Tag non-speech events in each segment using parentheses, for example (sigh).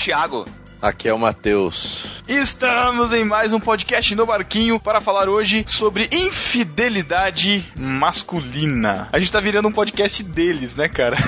Thiago. Aqui é o Matheus. Estamos em mais um podcast no Barquinho para falar hoje sobre infidelidade masculina. A gente tá virando um podcast deles, né, cara?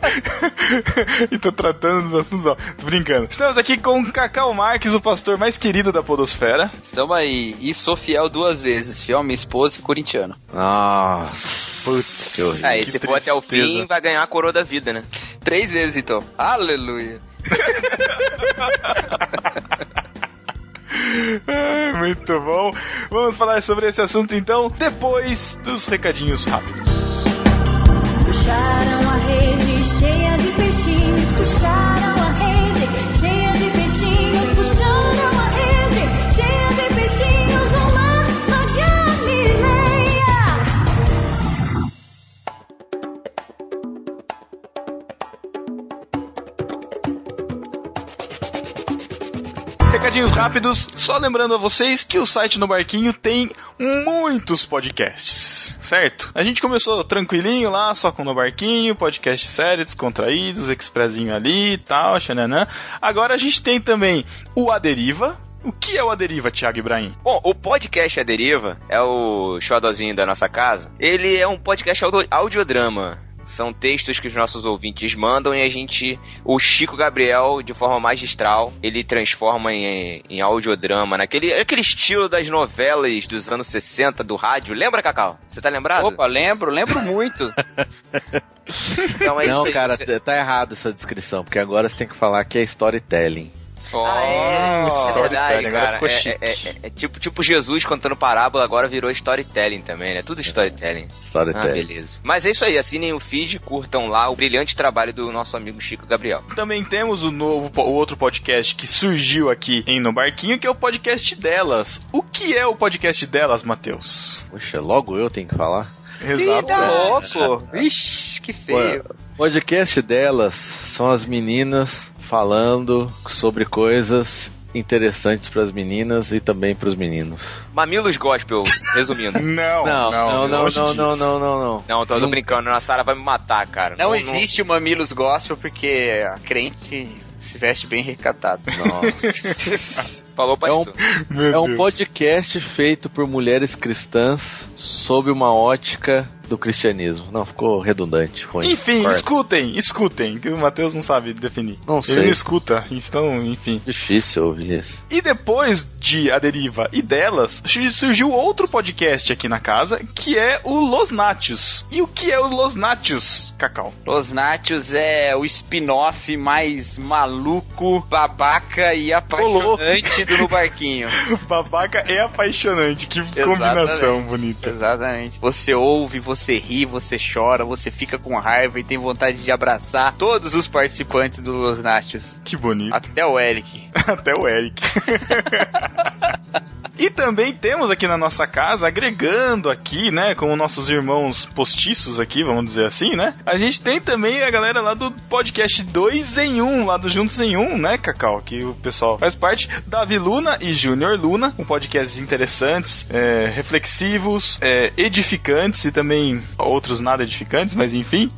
(laughs) e tô tratando dos assuntos, ó. Tô brincando. Estamos aqui com Cacau Marques, o pastor mais querido da Podosfera. Estamos aí. E sou fiel duas vezes. Fiel à minha esposa e corintiano. Nossa. Putz, que horrível. É, se for até o fim, vai ganhar a coroa da vida, né? Três vezes, então. Aleluia. (laughs) muito bom. Vamos falar sobre esse assunto então depois dos recadinhos rápidos. Puxaram a rede Recadinhos rápidos, só lembrando a vocês que o site no Barquinho tem muitos podcasts, certo? A gente começou tranquilinho lá, só com no Barquinho, podcast sério, descontraídos, expressinho ali e tal, xananã. Agora a gente tem também o A Deriva, o que é o Aderiva, Thiago Ibrahim? Bom, o podcast Aderiva é o xodozinho da nossa casa. Ele é um podcast audiodrama são textos que os nossos ouvintes mandam e a gente, o Chico Gabriel, de forma magistral, ele transforma em, em audiodrama, naquele aquele estilo das novelas dos anos 60 do rádio. Lembra, Cacau? Você tá lembrado? Opa, lembro, lembro muito. então, é Não, cara, você... tá errado essa descrição, porque agora você tem que falar que é storytelling. Oh, ah, é, é verdade, cara. É, é, é, é, tipo, tipo Jesus contando parábola, agora virou storytelling também, né? Tudo storytelling. Storytelling. Ah, beleza. Mas é isso aí, assinem o feed, curtam lá o brilhante trabalho do nosso amigo Chico Gabriel. Também temos o novo, o outro podcast que surgiu aqui em No Barquinho, que é o podcast delas. O que é o podcast delas, Matheus? Poxa, logo eu tenho que falar. Exato. Tá louco. (laughs) Vixe, que feio. O podcast delas são as meninas falando sobre coisas interessantes para as meninas e também para os meninos. Mamilos gospel, resumindo. (laughs) não, não, não, não, não, não, não, não, não, não. tô, brincando, a Sara vai me matar, cara. Não, não existe o Mamilos gospel porque a crente se veste bem recatado. Nossa. (laughs) Falou é um, é um podcast feito por mulheres cristãs sob uma ótica do cristianismo. Não, ficou redundante. Ruim. Enfim, Corta. escutem, escutem, que o Matheus não sabe definir. Não sei. Ele não escuta, então, enfim. Difícil ouvir isso. E depois de A Deriva e delas, surgiu outro podcast aqui na casa, que é o Los Natios. E o que é o Los Natios, Cacau? Los Natios é o spin-off mais maluco, babaca e apaixonante do No Barquinho. (laughs) babaca é apaixonante, que Exatamente. combinação bonita. Exatamente. Você ouve, você você ri, você chora, você fica com raiva e tem vontade de abraçar todos os participantes do Los Nachos. Que bonito. Até o Eric. (laughs) Até o Eric. e também temos aqui na nossa casa, agregando aqui, né, com nossos irmãos postiços aqui, vamos dizer assim, né? A gente tem também a galera lá do podcast 2 em 1, um, lá do Juntos em 1, um, né, Cacau? Que o pessoal faz parte. Davi Luna e Júnior Luna, um podcasts interessantes, é, reflexivos, é, edificantes e também outros nada edificantes, mas enfim.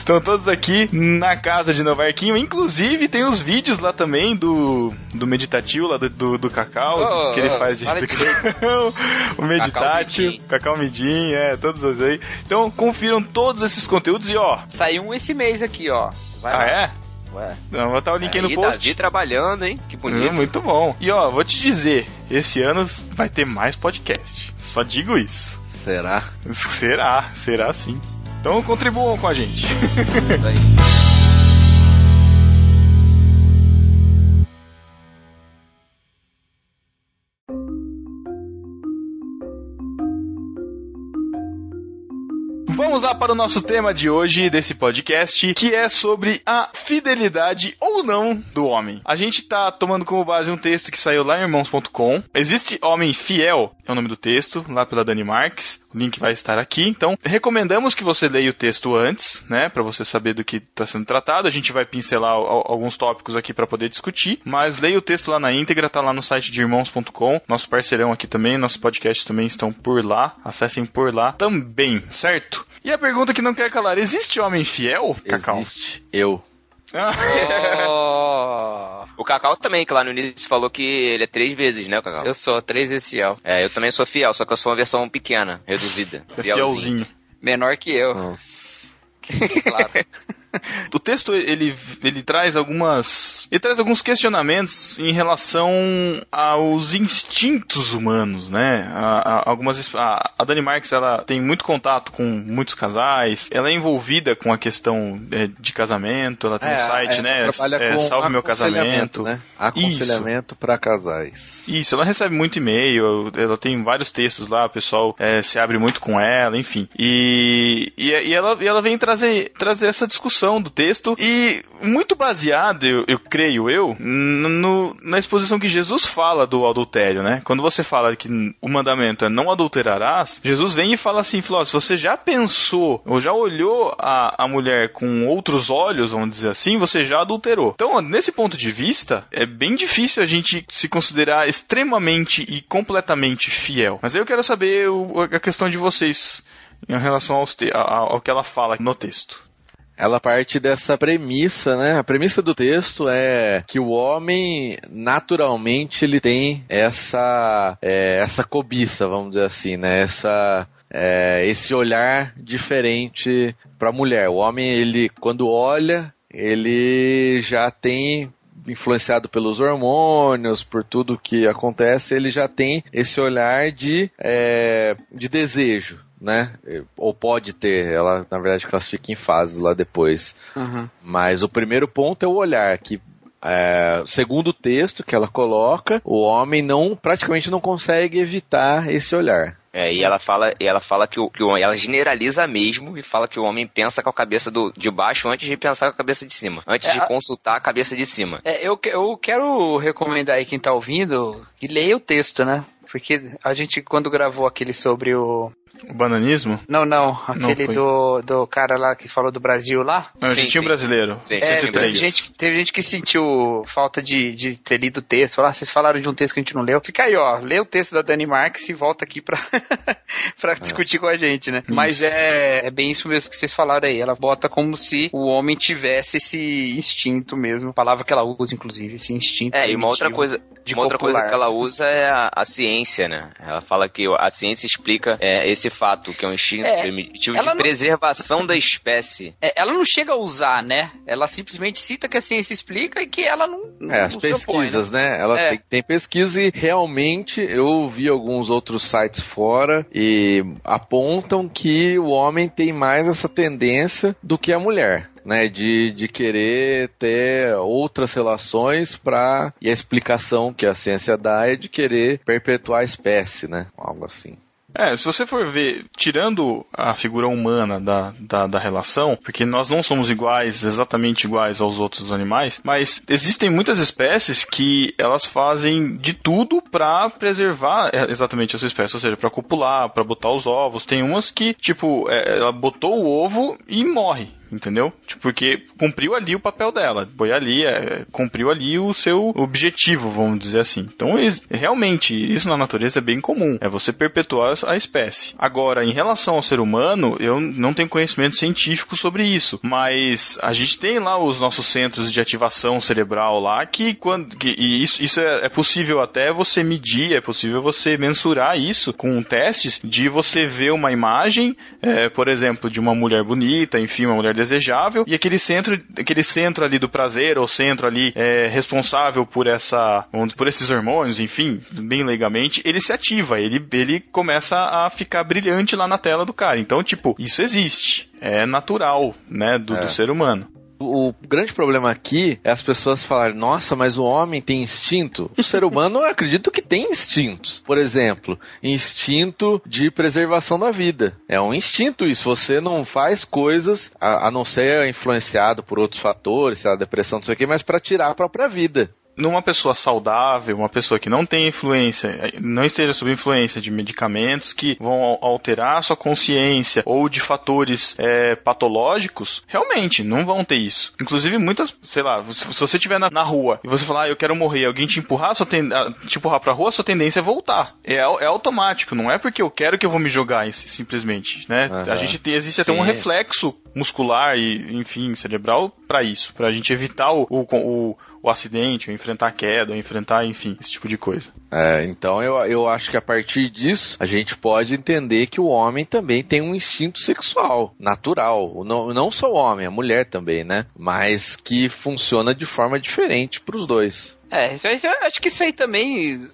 Estão todos aqui na casa de Novarquinho. Inclusive, tem os vídeos lá também do, do meditativo lá do, do, do Cacau, oh, que ele faz de reflexão. (laughs) o meditátil, Cacau Midim, é, todos os aí. Então, confiram todos esses conteúdos e ó. Saiu um esse mês aqui, ó. Vai ah, lá. é? Ué. Não, vou botar o link aí, no post. Davi trabalhando, hein? Que bonito. Hum, muito bom. E ó, vou te dizer, esse ano vai ter mais podcast. Só digo isso. Será? Será, será sim. Então contribuam com a gente. (laughs) (laughs) Vamos lá para o nosso tema de hoje desse podcast, que é sobre a fidelidade ou não do homem. A gente está tomando como base um texto que saiu lá em irmãos.com. Existe homem fiel, é o nome do texto, lá pela Dani Marques. O link vai estar aqui. Então, recomendamos que você leia o texto antes, né, para você saber do que está sendo tratado. A gente vai pincelar alguns tópicos aqui para poder discutir, mas leia o texto lá na íntegra, tá lá no site de irmãos.com. Nosso parceirão aqui também, nossos podcasts também estão por lá. Acessem por lá também, certo? E a pergunta que não quer calar: existe homem fiel, Cacau? Existe. Eu. Oh, O Cacau também, que lá no início falou que ele é três vezes, né, o Cacau? eu sou três vezes fiel. É, eu também sou fiel, só que eu sou uma versão pequena, reduzida. Você é fielzinho. Menor que eu. Nossa. (laughs) Claro. (laughs) O texto ele, ele traz algumas ele traz alguns questionamentos em relação aos instintos humanos, né? A, a- algumas a, a Dani Marques ela tem muito contato com muitos casais, ela é envolvida com a questão é, de casamento, ela tem um site, né? É, com Salve meu casamento. né? Aconselhamento para casais. Isso, ela recebe muito e-mail, ela tem vários textos lá, o pessoal é, se abre muito com ela, enfim. E, e, e ela, e ela vem trazer, trazer essa discussão do texto e muito baseado, eu, eu creio eu, no- na exposição que Jesus fala do adultério, né? Quando você fala que o mandamento é não adulterarás, Jesus vem e fala assim, falou, ó, se você já pensou ou já olhou a, a mulher com outros olhos, vamos dizer assim, você já adulterou. Então, nesse ponto de vista, é bem difícil a gente se considerar extremamente e completamente fiel. Mas eu quero saber o- a questão de vocês em relação ao que ela fala no texto. Ela parte dessa premissa, né? A premissa do texto é que o homem, naturalmente, ele tem essa, é, essa cobiça, vamos dizer assim, né? Essa, é, esse olhar diferente para a mulher. O homem, ele, quando olha, ele já tem influenciado pelos hormônios, por tudo que acontece, ele já tem esse olhar de, é, de desejo, né? Ou pode ter, ela na verdade classifica em fases lá depois. Uhum. Mas o primeiro ponto é o olhar, que é, segundo o texto que ela coloca, o homem não praticamente não consegue evitar esse olhar. É, e ela fala, e ela fala que o, que o ela generaliza mesmo e fala que o homem pensa com a cabeça do, de baixo antes de pensar com a cabeça de cima. Antes É, de consultar a cabeça de cima. É, eu, que- eu quero recomendar aí quem tá ouvindo que leia o texto, né? Porque a gente, quando gravou aquele sobre o. O bananismo? Não, não, aquele foi. do, do cara lá que falou do Brasil lá. Não, o Sim, jeitinho sim. brasileiro. Sim, É, sim, teve gente, teve gente que sentiu falta de, de ter lido o texto. Falar, ah, vocês falaram de um texto que a gente não leu. Fica aí, ó. Lê o texto da Dani Marques e volta aqui pra, (laughs) pra discutir com a gente, né? Mas é, é bem isso mesmo que vocês falaram aí. Ela bota como se o homem tivesse esse instinto mesmo. Palavra que ela usa, inclusive, esse instinto. É, e uma outra coisa, de uma outra coisa que ela usa é a, a ciência, né? Ela fala que a ciência explica é, esse fato, que é um instinto É, primitivo de não- preservação da espécie. É, ela não chega a usar, né? Ela simplesmente cita que a ciência explica e que ela não. não É, as se opõe, né? pesquisas, né? Ela É. tem, tem pesquisa e realmente eu vi alguns outros sites fora e apontam que o homem tem mais essa tendência do que a mulher. Né, de, de querer ter outras relações para e a explicação que a ciência dá é de querer perpetuar a espécie, né? Algo assim. É, se você for ver, tirando a figura humana da, da, da relação, porque nós não somos iguais, exatamente iguais aos outros animais, mas existem muitas espécies que elas fazem de tudo pra preservar é, exatamente a sua espécie, ou seja, pra copular, pra botar os ovos. Tem umas que, tipo, é, ela botou o ovo e morre. Entendeu? Tipo, porque cumpriu ali o papel dela. Foi ali, é, cumpriu ali o seu objetivo, vamos dizer assim. Então, realmente, isso na natureza é bem comum. É você perpetuar a espécie. Agora, em relação ao ser humano, eu não tenho conhecimento científico sobre isso. Mas a gente tem lá os nossos centros de ativação cerebral lá que quando. Que, e isso, isso é, é possível até você medir, é possível você mensurar isso com testes de você ver uma imagem, é, por exemplo, de uma mulher bonita, enfim, uma mulher desejável, e aquele centro, aquele centro ali do prazer, ou centro ali é, responsável por essa, por esses hormônios, enfim, bem legalmente, ele se ativa, ele, ele começa a ficar brilhante lá na tela do cara. Então, tipo, isso existe. É natural, né, do, É. do ser humano. O grande problema aqui é as pessoas falarem, nossa, mas o homem tem instinto. O ser humano, eu acredito que tem instintos. Por exemplo, instinto de preservação da vida. É um instinto isso. Você não faz coisas, a, a não ser influenciado por outros fatores, sei lá, depressão, não sei o quê, mas para tirar a própria vida. Numa pessoa saudável, uma pessoa que não tem influência, não esteja sob influência de medicamentos que vão alterar a sua consciência ou de fatores é, patológicos, realmente não vão ter isso. Inclusive, muitas, sei lá, se você estiver na, na, rua e você falar, ah, eu quero morrer, alguém te empurrar, sua ten... Ah, te empurrar pra rua, sua tendência é voltar. É, é automático, não é porque eu quero que eu vou me jogar simplesmente, né? Uhum. A gente tem, existe Sim. até um reflexo muscular e, enfim, cerebral para isso, pra gente evitar o, o, o o acidente, ou enfrentar a queda, ou enfrentar, enfim, esse tipo de coisa. É, então eu, eu acho que a partir disso a gente pode entender que o homem também tem um instinto sexual natural. Não, não só o homem, a mulher também, né? Mas que funciona de forma diferente para os dois. É, acho que isso aí também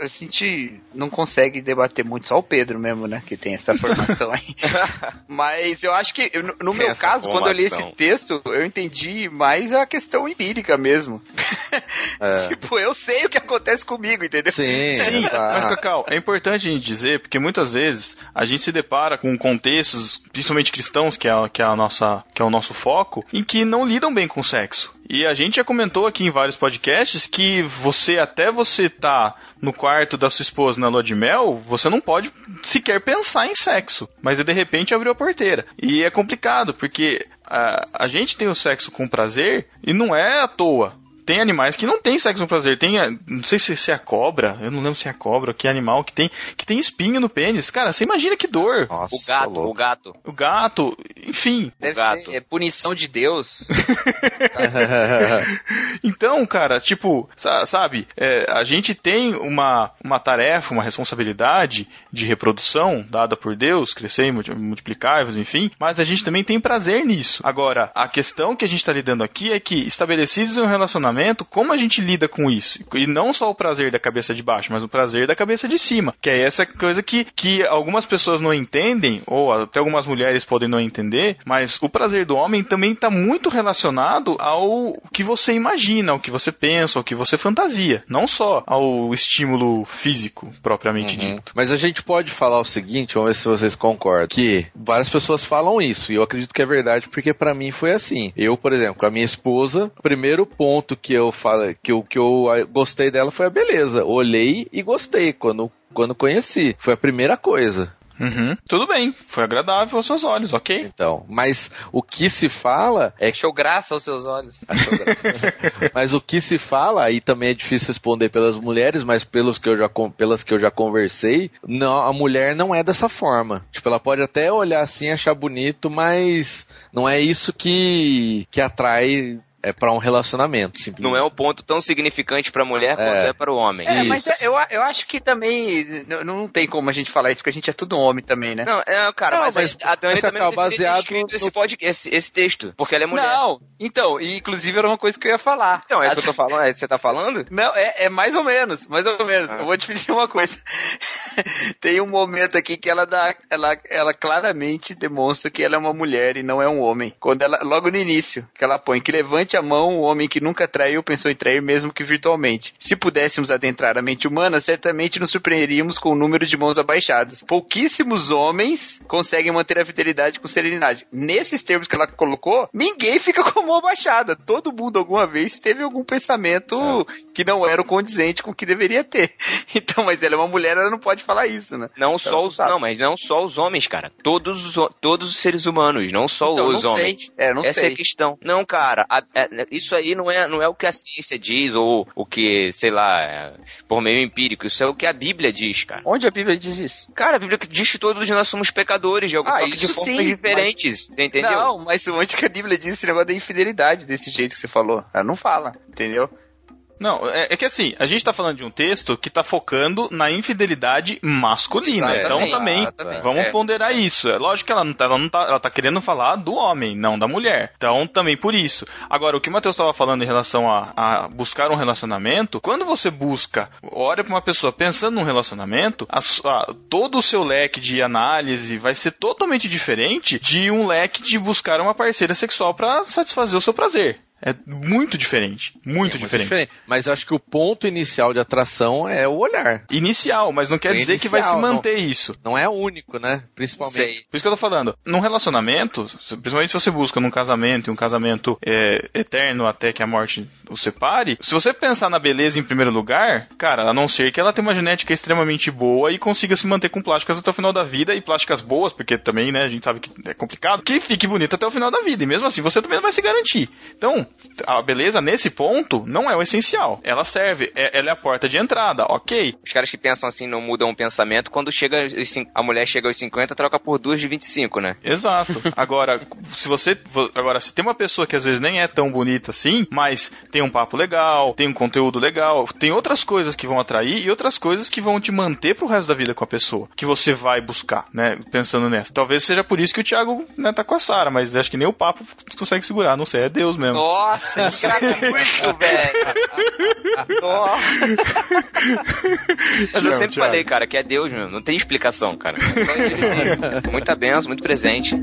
a gente não consegue debater muito, só o Pedro mesmo, né, que tem essa formação aí. (laughs) Mas eu acho que, no, no meu caso, quando eu li esse texto, eu entendi mais a questão empírica mesmo. É. (laughs) tipo, eu sei o que acontece comigo, entendeu? Sim, (laughs) Sim. Mas, Cacau, é importante a gente dizer, porque muitas vezes a gente se depara com contextos, principalmente cristãos, que é, que é, a nossa, que é o nosso foco, em que não lidam bem com o sexo. E a gente já comentou aqui em vários podcasts que você, até você tá no quarto da sua esposa na lua de mel, você não pode sequer pensar em sexo. Mas de repente abriu a porteira. E é complicado, porque a, a gente tem o sexo com prazer e não é à toa tem animais que não tem sexo com prazer. Tem, não sei se, se é a cobra, eu não lembro se é a cobra, que animal que tem, que tem espinho no pênis. Cara, você imagina que dor. Nossa, o gato, louco. o gato. O gato, enfim. Deve o gato. é punição de Deus. (laughs) então, cara, tipo, sabe, é, a gente tem uma, uma tarefa, uma responsabilidade de reprodução dada por Deus, crescer e multiplicar, enfim, mas a gente também tem prazer nisso. Agora, a questão que a gente está lidando aqui é que estabelecidos um relacionamento relacionamento, como a gente lida com isso? E não só o prazer da cabeça de baixo, mas o prazer da cabeça de cima. Que é essa coisa que, que algumas pessoas não entendem, ou até algumas mulheres podem não entender, mas o prazer do homem também está muito relacionado ao que você imagina, ao que você pensa, ao que você fantasia. Não só ao estímulo físico, propriamente uhum. dito. Mas a gente pode falar o seguinte, vamos ver se vocês concordam, que várias pessoas falam isso, e eu acredito que é verdade, porque para mim foi assim. Eu, por exemplo, com a minha esposa, o primeiro ponto que eu falo, que eu, que eu gostei dela foi a beleza. Olhei e gostei quando, quando conheci. Foi a primeira coisa. Uhum. Tudo bem, foi agradável aos seus olhos, ok? Então, mas o que se fala é que. Achou graça aos seus olhos. (laughs) mas o que se fala, e também é difícil responder pelas mulheres, mas pelos que eu já, pelas que eu já conversei, não, a mulher não é dessa forma. Tipo, ela pode até olhar assim, achar bonito, mas não é isso que, que atrai é para um relacionamento. Simplesmente. Não é um ponto tão significante para a mulher quanto é, é para o homem. É, isso. mas eu, eu acho que também não, não tem como a gente falar isso, porque a gente é tudo homem também, né? Não, é, cara, não, mas, mas, a Dani também não baseado escrito no... esse, pod, esse, esse, texto, porque ela é mulher. Não, então, e inclusive era uma coisa que eu ia falar. Então, é isso que eu tô falando, é você tá falando? Não, é, é mais ou menos, mais ou menos. Ah. Eu vou te pedir uma coisa. (laughs) tem um momento aqui que ela dá, ela, ela claramente demonstra que ela é uma mulher e não é um homem. Quando ela, logo no início, que ela põe que levante levante a mão o homem que nunca traiu pensou em trair mesmo que virtualmente. Se pudéssemos adentrar a mente humana, certamente nos surpreenderíamos com o número de mãos abaixadas. Pouquíssimos homens conseguem manter a fidelidade com serenidade. Nesses termos que ela colocou, ninguém fica com a mão abaixada. Todo mundo alguma vez teve algum pensamento é. que não era o condizente com o que deveria ter. (laughs) Então, mas ela é uma mulher, ela não pode falar isso, né? Não então, só os, não, mas não só os homens, cara. Todos os, todos os seres humanos, não só então, os homens. Sei. É, não Essa sei. é a questão. Não, cara, a, a, isso aí não é, não é o que a ciência diz ou o que, sei lá, é, por meio empírico. Isso é o que a Bíblia diz, cara. Onde a Bíblia diz isso? Cara, a Bíblia diz que todos nós somos pecadores, de, ah, de formas sim, diferentes. Mas... Você entendeu? Não, mas onde que a Bíblia diz esse negócio da infidelidade desse jeito que você falou? Ela não fala, entendeu? Não, é, é, que assim, a gente tá falando de um texto que tá focando na infidelidade masculina. Exatamente, então também, exatamente. vamos é. ponderar isso. É lógico que ela não, tá, ela não tá, ela tá querendo falar do homem, não da mulher. Então também por isso. Agora, o que o Matheus estava falando em relação a, a, buscar um relacionamento, quando você busca, olha para uma pessoa pensando num relacionamento, a, a, todo o seu leque de análise vai ser totalmente diferente de um leque de buscar uma parceira sexual para satisfazer o seu prazer. É muito diferente. Muito, É diferente. Mas eu acho que o ponto inicial de atração é o olhar. Inicial, mas não quer É dizer que vai se inicial, não. manter isso. Não é único, né? Principalmente. Sei. Por isso que eu tô falando. Num relacionamento, principalmente se você busca num casamento, e um casamento é, eterno até que a morte o separe, se você pensar na beleza em primeiro lugar, cara, a não ser que ela tenha uma genética extremamente boa e consiga se manter com plásticas até o final da vida, e plásticas boas, porque também, né, a gente sabe que é complicado, que fique bonita até o final da vida. E mesmo assim, você também não vai se garantir. Então, a beleza nesse ponto não é o essencial. Ela serve, é- ela é a porta de entrada, ok. Os caras que pensam assim não mudam o pensamento. Quando chega a mulher chega aos 50, troca por duas de 25, né? Exato. (laughs) Agora, se você. Agora, se tem uma pessoa que às vezes nem é tão bonita assim, mas tem um papo legal, tem um conteúdo legal, tem outras coisas que vão atrair e outras coisas que vão te manter pro resto da vida com a pessoa. Que você vai buscar, né? Pensando nessa. Talvez seja por isso que o Thiago né, tá com a Sara, mas acho que nem o papo consegue segurar, não sei, é Deus mesmo. Nossa, (laughs) muito, velho. Mas eu sempre falei, cara, que é Deus mesmo. Não tem explicação, cara. É. Muita benção, muito presente.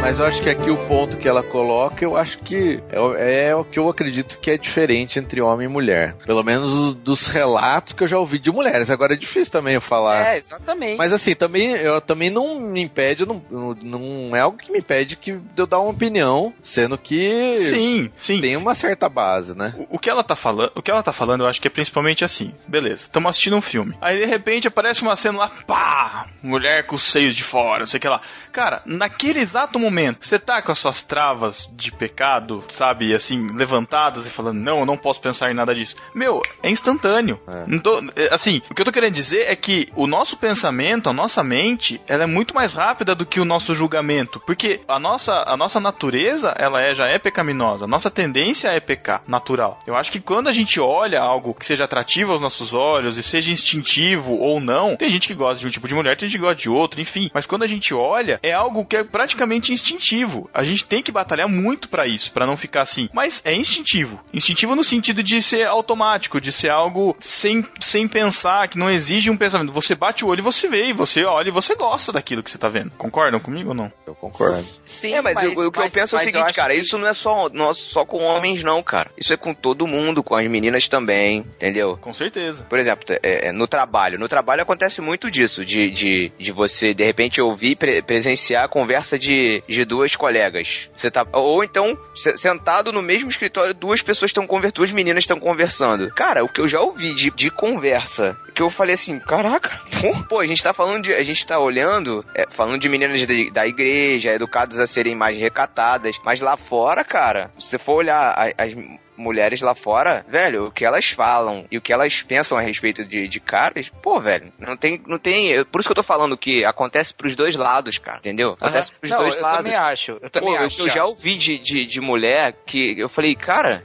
Mas eu acho que aqui o ponto que ela coloca, eu acho que é, o- é o que eu acredito que é diferente entre homem e mulher. Pelo menos o- dos relatos que eu já ouvi de mulheres. Agora é difícil também eu falar. É, exatamente. Mas assim, também, eu também não me impede, não, não é algo que me impede que de eu dar uma opinião, sendo que Sim, sim. tem uma certa base, né? O, o que ela tá falando, o que ela tá falando, eu acho que é principalmente assim. Beleza, estamos assistindo um filme. Aí de repente aparece uma cena lá, pá, mulher com os seios de fora, não sei o que lá. Cara, naquele exato momento, você tá com as suas travas de pecado, sabe, assim, levantadas e falando, não, eu não posso pensar em nada disso. Meu, é instantâneo. É. Tô- é, assim, o que eu tô querendo dizer é que o nosso pensamento, a nossa mente, ela é muito mais rápida do que o nosso julgamento, porque a nossa, a nossa natureza, ela é, já é pecaminosa, a nossa tendência é pecar, natural. Eu acho que quando a gente olha algo que seja atrativo aos nossos olhos e seja instintivo ou não, tem gente que gosta de um tipo de mulher, tem gente que gosta de outro, enfim, mas quando a gente olha, é algo que é praticamente instintivo. A gente tem que batalhar muito pra isso, pra não ficar assim, mas é instintivo. Instintivo no sentido de ser automático, de ser algo sem, sem pensar, que não exige um pensamento. Você bate o olho e você vê, e você olha e você gosta daquilo que você tá vendo. Concordam comigo ou não? Eu concordo. Sim, é, mas, eu- o que eu mas- penso é o mas eu seguinte, cara, que- isso não é só, não é só com homens, não, cara. Isso é com todo mundo, com as meninas também, entendeu? Com certeza. Por exemplo, é, é, no trabalho. No trabalho acontece muito disso, de, de, de você, de repente, ouvir, pre- presenciar a conversa de, de duas colegas. Você tá, ou então, se- sentado no mesmo escritório, duas pessoas estão conversando, duas meninas estão conversando. Cara, o que eu já ouvi de, de conversa, que eu falei assim, caraca, pô, a gente tá falando de, a gente tá olhando, é, falando de meninas de- da igreja, educadas a serem mais recatadas, mas lá fora, cara, se você for olhar a- as mulheres lá fora, velho, o que elas falam e o que elas pensam a respeito de, de caras, pô, velho, não tem, não tem, eu- por isso que eu tô falando que acontece pros dois lados, cara, entendeu? Acontece pros Não, dois eu lados. também acho. Eu também Pô, eu- acho. eu, já ouvi de, de, de mulher que eu falei, cara,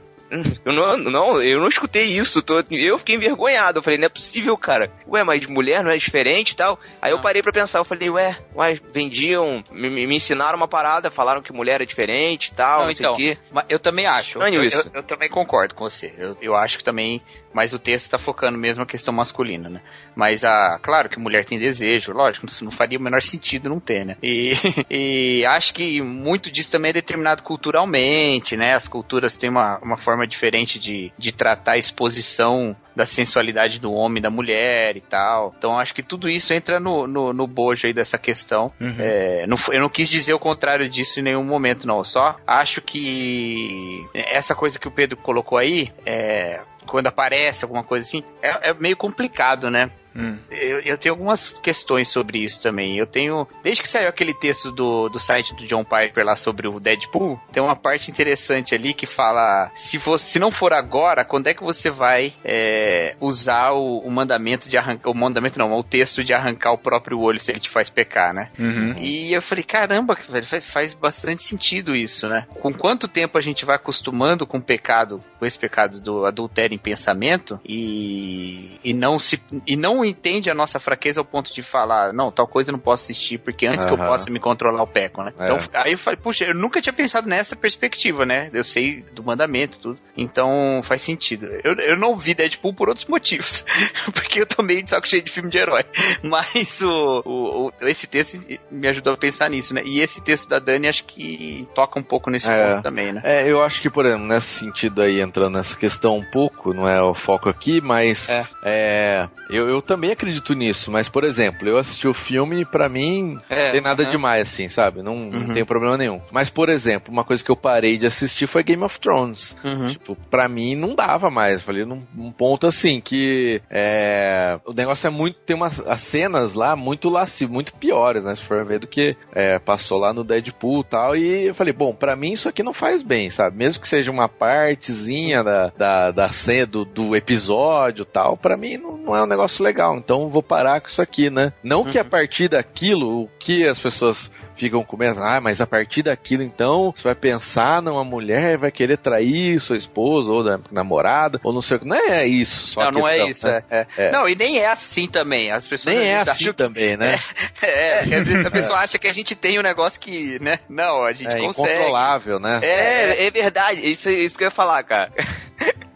eu não, não, eu não escutei isso, tô, eu fiquei envergonhado, eu falei, não é possível, cara. Ué, mas mulher não é diferente e tal? Aí eu Ah. parei pra pensar, eu falei, ué, ué, vendiam, me, me ensinaram uma parada, falaram que mulher é diferente e tal, não, Não, sei então, o quê. Mas eu também acho. Estranho Eu, isso. eu- eu também concordo com você. Eu, eu acho que também. Mas o texto tá focando mesmo a questão masculina, né? Mas, a, claro que mulher tem desejo, lógico, não faria o menor sentido não ter, né? E, (laughs) e acho que muito disso também é determinado culturalmente, né? As culturas têm uma, uma forma diferente de, de tratar a exposição da sensualidade do homem da mulher e tal. Então acho que tudo isso entra no, no, no bojo aí dessa questão. Uhum. É, não, eu não quis dizer o contrário disso em nenhum momento, não. Só acho que essa coisa que o Pedro colocou aí, é, quando aparece alguma coisa assim, é, é meio complicado, né? Hum. Eu, eu tenho algumas questões sobre isso também. Eu tenho. Desde que saiu aquele texto do, do site do John Piper lá sobre o Deadpool, tem uma parte interessante ali que fala: se, você, se não for agora, quando é que você vai é, usar o, o mandamento de arrancar. O mandamento não, o texto de arrancar o próprio olho se ele te faz pecar, né? Uhum. E eu falei, caramba, velho, fa- faz bastante sentido isso, né? Com quanto tempo a gente vai acostumando com o pecado, com esse pecado do adultério em pensamento e, e não se e não entende a nossa fraqueza ao ponto de falar, não, tal coisa eu não posso assistir, porque antes que eu possa me controlar eu peco, né? É. Então, aí eu falei, puxa, eu nunca tinha pensado nessa perspectiva, né? Eu sei do mandamento tudo. Então, faz sentido. Eu, eu não vi Deadpool por outros motivos. (laughs) porque eu tô meio de saco cheio de filme de herói. Mas o, o, o- esse texto me ajudou a pensar nisso, né? E esse texto da Dani acho que toca um pouco nesse É. ponto também, né? É, eu acho que, por exemplo, nesse sentido aí, entrando nessa questão um pouco, não é o foco aqui, mas É. é, eu, eu também acredito nisso. Mas, por exemplo, eu assisti o filme e pra mim É, não tem nada aham. demais, assim, sabe? Não, não Uhum. tem problema nenhum. Mas, por exemplo, uma coisa que eu parei de assistir foi Game of Thrones. Uhum. Tipo, pra mim não dava mais. Falei num, num ponto assim que é, o negócio é muito. Tem umas as cenas lá muito lascivas, muito piores, né? Se for ver do que é, passou lá no Deadpool e tal. E eu falei, bom, pra mim isso aqui não faz bem, sabe? Mesmo que seja uma partezinha da, da, da cena, do, do episódio e tal, pra mim não, não é um negócio legal. Então eu vou parar com isso aqui, né? Não que a Uhum. partir daquilo, o que as pessoas ficam comendo, ah, mas a partir daquilo então você vai pensar numa mulher, vai querer trair sua esposa ou da namorada, ou não sei o que. Não é isso só Não, não é isso, né? é, é. É. Não, e nem é assim também. As pessoas Nem é assim que- também, né? (laughs) É, vezes a pessoa acha que a gente tem um negócio que, né? Não, a gente É, consegue. incontrolável, né? É, é, É, é verdade. Isso, isso que eu ia falar, cara. (laughs)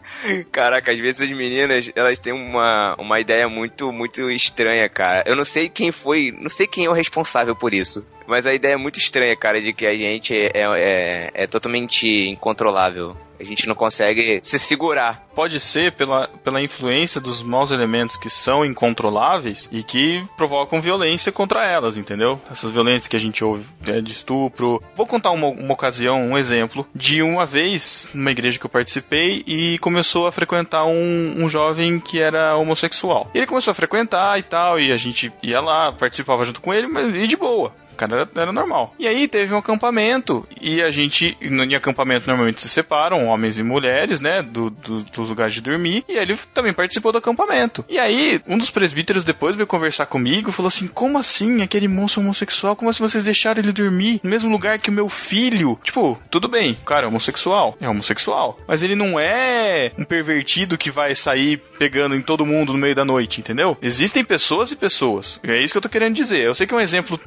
Caraca, às vezes as meninas, elas têm uma, uma ideia muito, muito estranha, cara. Eu não sei quem foi, não sei quem é o responsável por isso. Mas a ideia é muito estranha, cara, de que a gente é, é, é totalmente incontrolável. A gente não consegue se segurar. Pode ser pela, pela influência dos maus elementos que são incontroláveis e que provocam violência contra elas, entendeu? Essas violências que a gente ouve é, de estupro. Vou contar uma, uma ocasião, um exemplo, de uma vez numa igreja que eu participei e começou a frequentar um, um jovem que era homossexual. Ele começou a frequentar e tal, e a gente ia lá, participava junto com ele, mas e de boa. Cara era, era normal. E aí teve um acampamento e a gente, em acampamento normalmente se separam, homens e mulheres, né, do, do- dos lugares de dormir. E ele também participou do acampamento. E aí um dos presbíteros depois veio conversar comigo falou assim: como assim aquele moço homossexual? Como assim vocês deixaram ele dormir no mesmo lugar que o meu filho? Tipo, tudo bem, cara é homossexual, é homossexual, mas ele não é um pervertido que vai sair pegando em todo mundo no meio da noite, entendeu? Existem pessoas e pessoas. É isso que eu tô querendo dizer. Eu sei que é um exemplo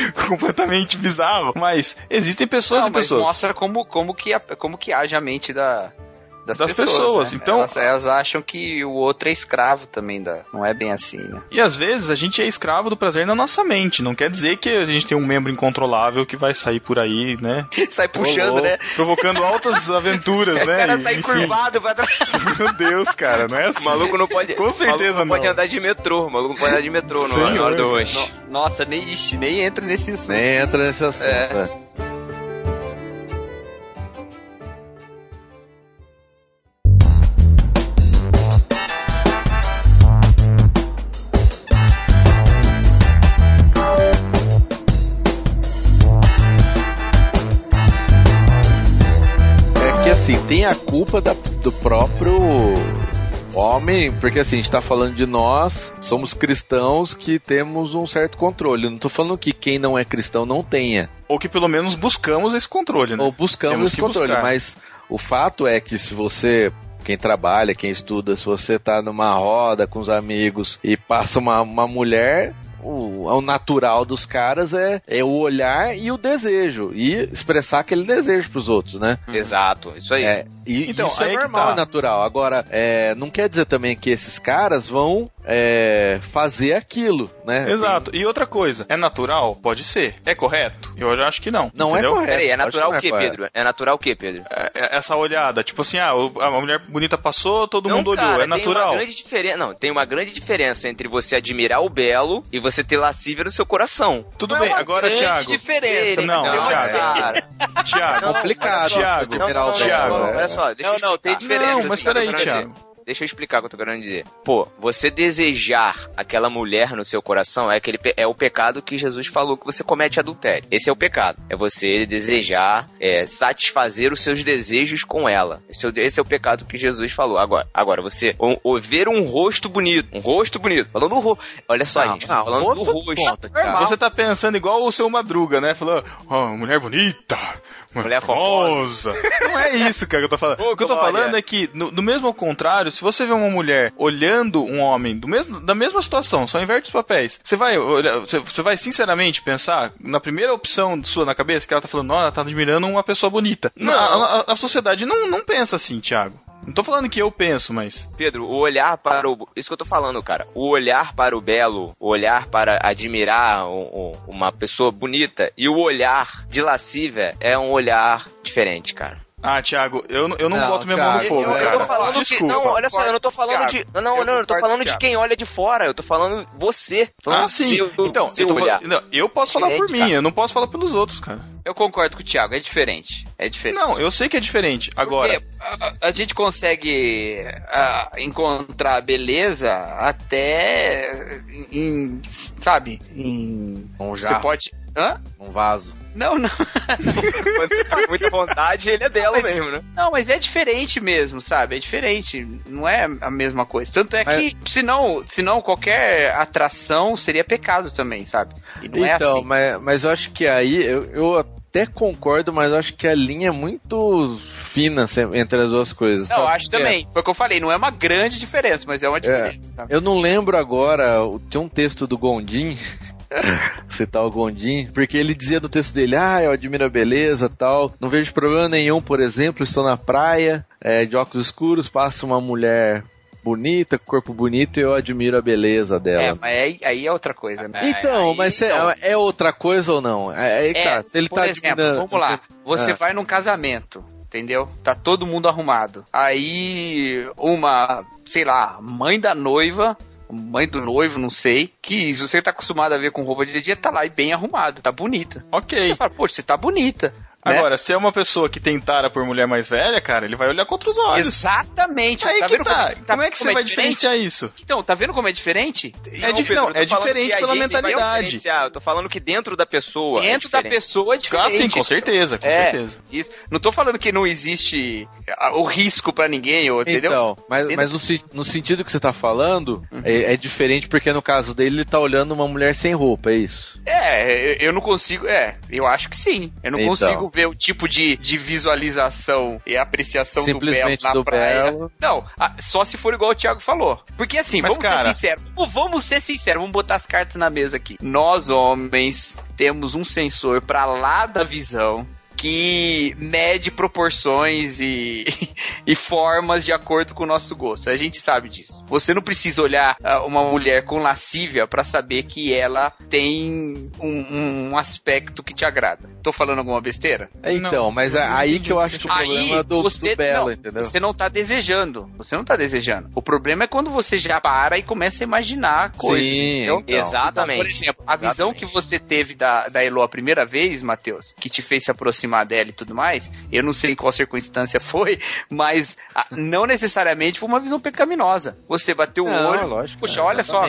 (laughs) completamente bizarro, mas existem pessoas Não, e pessoas. mostra como, como, que, como que age a mente da, das, Das pessoas. pessoas, né? então- Elas, elas acham que o outro é escravo também. Da, não é bem assim, né? E às vezes a gente é escravo do prazer na nossa mente. Não quer dizer que a gente tem um membro incontrolável que vai sair por aí, né? (laughs) Sai puxando, louco. né? Provocando altas (laughs) aventuras, O né? cara E, sai enfim, curvado pra trás. (laughs) Meu Deus, cara, não é assim. O maluco não pode. Com certeza o não pode andar de metrô. O maluco não pode andar de metrô no- Senhor. hora do rush. No- Nossa, nem, ixi, nem entra nesse assunto. Nem entra nesse assunto. É. tem a culpa da- do próprio homem, porque assim, a gente tá falando de nós, somos cristãos que temos um certo controle. Eu não tô falando que quem não é cristão não tenha. Ou que pelo menos buscamos esse controle, né? Ou buscamos Temos esse controle, buscar. mas o fato é que se você, quem trabalha, quem estuda, se você tá numa roda com os amigos e passa uma, uma mulher, o, o natural dos caras é, é o olhar e o desejo, e expressar aquele desejo pros outros, né? Exato, isso aí. É, e Então, isso é que normal tá. e natural. Agora, é, não quer dizer também que esses caras vão é, fazer aquilo, né? Exato. E outra coisa, é natural? Pode ser. É correto? Eu já acho que não. Não entendeu? é correto. Peraí, é Acho natural que não o quê, é. Pedro? É natural o quê, Pedro? É- é Essa olhada, tipo assim, ah, a mulher bonita passou, todo não, mundo olhou, cara, é natural. Tem uma grande diferença, não, tem uma grande diferença entre você admirar o belo e você ter lascívia no seu coração. Tudo Não bem, é uma agora, grande Thiago. diferença. Não, entendeu? Thiago. cara. Thiago, Não, complicado, Thiago. Não, não, não, Thiago, não, é. olha só, deixa Não, eu não, tem diferença, Não, mas assim, peraí, Thiago. Deixa eu explicar o que eu tô querendo dizer. Pô, você desejar aquela mulher no seu coração é, aquele, é o pecado que Jesus falou que você comete adultério. Esse é o pecado. É você desejar, é, satisfazer os seus desejos com ela. Esse é, o, esse é o pecado que Jesus falou. Agora, agora você o, o ver um rosto bonito, um rosto bonito, falando do rosto. Olha só, Não, gente, tá não, falando rosto do rosto. conta. Você tá pensando igual o seu Madruga, né? Falou, ó, mulher bonita, mulher famosa. Não é isso, cara, que eu tô falando. O que eu tô falando é que, no, no mesmo ao contrário, se você vê uma mulher olhando um homem do mesmo, da mesma situação, só inverte os papéis, você vai, olhar, você, você vai sinceramente pensar na primeira opção sua na cabeça que ela tá falando, não, ela tá admirando uma pessoa bonita. Não. A, a, a sociedade não, não pensa assim, Thiago. Não tô falando que eu penso, mas. Pedro, o olhar para o. Isso que eu tô falando, cara. O olhar para o belo, o olhar para admirar um, um, uma pessoa bonita e o olhar de lascívia é um olhar diferente, cara. Ah, Thiago, eu, eu não, não boto minha mão no fogo, eu, cara. Eu tô falando Desculpa. De, não, olha só, eu não tô falando Thiago, de. Não, não, eu tô falando de quem olha de fora. Eu tô falando você. Tô falando ah, sim. Seu, então, seu eu, olhar. Falando, não, eu posso falar por mim, cara. eu não posso falar pelos outros, cara. Eu concordo com o Thiago, é diferente. É diferente. Não, eu sei que é diferente. Agora. A, a, gente consegue a, encontrar beleza até em. Sabe? Em. Um jarro. Você pode. Hã? Um vaso. Não, não. (laughs) Quando você tá com muita vontade, ele é dela mas, mesmo, né? Não, mas é diferente mesmo, sabe? É diferente. Não é a mesma coisa. Tanto é mas... que, senão, senão qualquer atração seria pecado também, sabe? E não é então, é assim. mas, mas eu acho que aí, eu, eu até concordo, mas acho que a linha é muito fina entre as duas coisas. Não, acho também. Foi o que eu falei, não é uma grande diferença, mas é uma diferença. É, eu não lembro agora, tem um texto do Gondim (laughs) (laughs) citar o Gondim, porque ele dizia no texto dele, ah, eu admiro a beleza tal, não vejo problema nenhum, por exemplo, estou na praia, é, de óculos escuros, passa uma mulher bonita, corpo bonito, e eu admiro a beleza dela. É, mas aí, aí é outra coisa, né? Então, aí, mas então... é outra coisa ou não? É, é, tá, se ele por tá exemplo, admirando... vamos lá, você ah. vai num casamento, entendeu? Tá todo mundo arrumado. Aí uma, sei lá, mãe da noiva mãe do noivo, não sei, que se você tá acostumado a ver com roupa de dia, tá lá e bem arrumado, tá bonita. Ok. Você fala, poxa, você tá bonita. Né? Agora, se é uma pessoa que tem tara por mulher mais velha, cara, ele vai olhar contra os olhos. Exatamente. Aí tá que tá. Como, é, tá, como é que você é vai diferente? diferenciar isso? Então, tá vendo como é diferente? É, dif não, é diferente pela mentalidade. Eu tô falando que dentro da pessoa. É dentro é da pessoa é diferente. Ah, sim, com certeza, com é, certeza. Isso. Não tô falando que não existe o risco para ninguém, entendeu? Então, mas, mas no, no, sentido que você tá falando, uhum. é, é, diferente porque no caso dele ele tá olhando uma mulher sem roupa, é isso? É, eu não consigo. É, eu acho que sim. Eu não então. consigo ver o tipo de de, visualização e apreciação do belo na do praia. Belo. Não, só se for igual o Thiago falou. Porque assim, Mas, vamos cara... ser sinceros. Vamos ser sinceros, vamos botar as cartas na mesa aqui. Nós, homens, temos um sensor para lá da visão que mede proporções e, (laughs) e formas de acordo com o nosso gosto. A gente sabe disso. Você não precisa olhar uh, uma mulher com lascívia para saber que ela tem um, um, aspecto que te agrada. Tô falando alguma besteira? É, então, não, mas é aí que eu acho que o problema do, você, do belo, não, entendeu? Você não tá desejando. Você não tá desejando. O problema é quando você já para e começa a imaginar coisas. Sim, então, exatamente. Então, por exemplo, a exatamente. visão que você teve da, da Elo a primeira vez, Matheus, que te fez se aproximar aproximar dela e tudo mais, eu não sei em qual circunstância foi, mas não necessariamente foi uma visão pecaminosa. Você bateu o olho, lógico, puxa, é, olha só,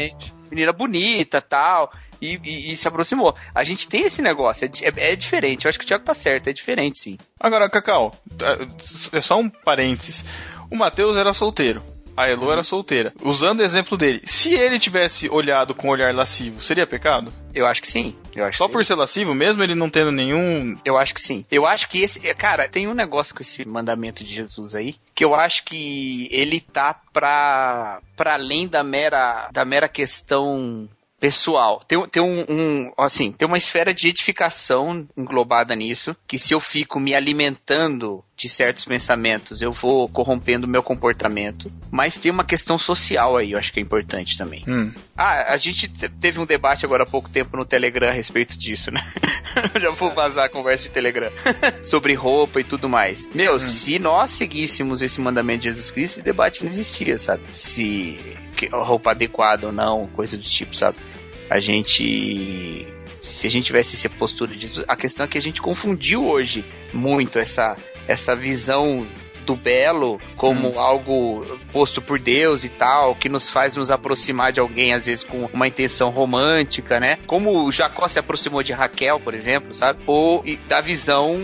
menina bonita tal. E, e, e, se aproximou. A gente tem esse negócio, é, é, é, diferente. Eu acho que o Thiago tá certo, é diferente sim. Agora, Cacau, é, é só um parênteses. O Matheus era solteiro a Elo era solteira. Usando o exemplo dele, se ele tivesse olhado com um olhar lascivo, seria pecado? Eu acho que sim. Eu acho Só por ser lascivo, mesmo ele não tendo nenhum. Eu acho que sim. Eu acho que esse. Cara, tem um negócio com esse mandamento de Jesus aí, que eu acho que ele tá pra, pra além da mera, da mera questão pessoal. Tem, tem um, um, assim, tem uma esfera de edificação englobada nisso, que se eu fico me alimentando de certos pensamentos, eu vou corrompendo o meu comportamento. Mas tem uma questão social aí, eu acho que é importante também. Hum. Ah, a gente teve um debate agora há pouco tempo no Telegram a respeito disso, né? (laughs) Já vou vazar a conversa de Telegram. (laughs) Sobre roupa e tudo mais. Meu, hum. se nós seguíssemos esse mandamento de Jesus Cristo, esse debate não existia, sabe? Se roupa adequada ou não, coisa do tipo, sabe? A gente se a gente tivesse essa postura de a questão é que a gente confundiu hoje muito essa essa visão do belo como hum. algo posto por Deus e tal, que nos faz nos aproximar de alguém, às vezes com uma intenção romântica, né? Como o Jacó se aproximou de Raquel, por exemplo, sabe? Ou da visão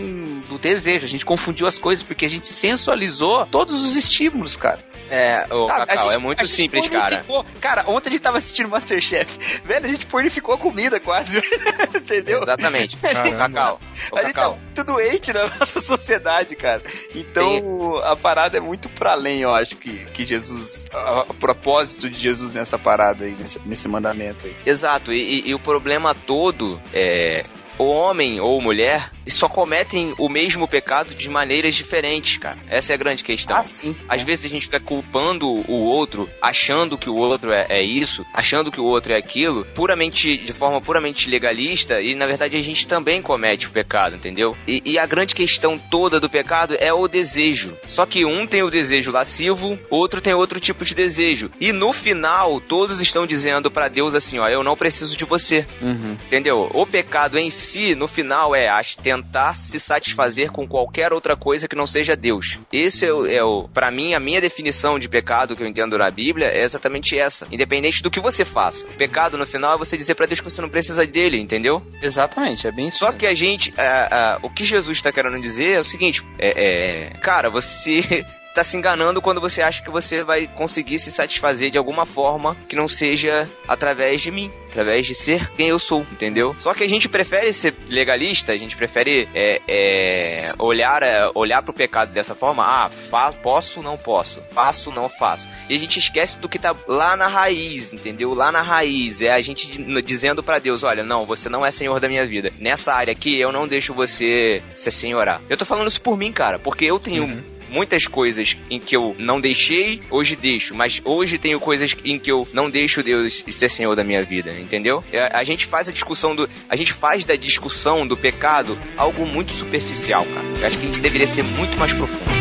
do desejo. A gente confundiu as coisas porque a gente sensualizou todos os estímulos, cara. É, o a Cacau, gente- é muito a gente simples, cara. Cara, ontem a gente tava assistindo Masterchef. (laughs) Velho, a gente purificou a comida quase. (laughs) Entendeu? Exatamente. (laughs) Cacau, ô, A gente tá Cacau, muito doente na nossa sociedade, cara. Então, a parada é muito pra além, eu acho, que, que Jesus. A propósito de Jesus nessa parada aí, nesse, nesse mandamento aí. Exato, e, e- e o problema todo é. O homem ou mulher só cometem o mesmo pecado de maneiras diferentes, cara. Essa é a grande questão. Ah, sim. Às vezes a gente fica culpando o outro, achando que o outro é, é isso, achando que o outro é aquilo, puramente de forma puramente legalista, e na verdade a gente também comete o pecado, entendeu? E, e a grande questão toda do pecado é o desejo. Só que um tem o desejo lascivo, outro tem outro tipo de desejo. E no final, todos estão dizendo pra Deus assim: ó, eu não preciso de você. Uhum. Entendeu? O pecado em si, no final, é tentar se satisfazer com qualquer outra coisa que não seja Deus. Esse é o, é o para mim, a minha definição de pecado que eu entendo na Bíblia é exatamente essa. Independente do que você faça. O pecado, no final, é você dizer pra Deus que você não precisa dele, entendeu? Exatamente, é bem isso. Só que a gente, ah, ah, o que Jesus está querendo dizer é o seguinte: é, é, cara, você tá se enganando quando você acha que você vai conseguir se satisfazer de alguma forma que não seja através de mim, através de ser quem eu sou, entendeu? Só que a gente prefere ser legalista, a gente prefere é, é, olhar é, olhar pro pecado dessa forma, ah, fa posso, não posso, faço, não faço. E a gente esquece do que tá lá na raiz, entendeu? Lá na raiz é a gente di- dizendo pra Deus, olha, não, você não é senhor da minha vida. Nessa área aqui eu não deixo você ser senhorar. Eu tô falando isso por mim, cara, porque eu tenho muitas coisas em que eu não deixei, hoje deixo, mas hoje tenho coisas em que eu não deixo Deus ser senhor da minha vida, entendeu? É, A gente faz a discussão do, a gente faz da discussão do pecado algo muito superficial, cara. Eu acho que a gente deveria ser muito mais profundo.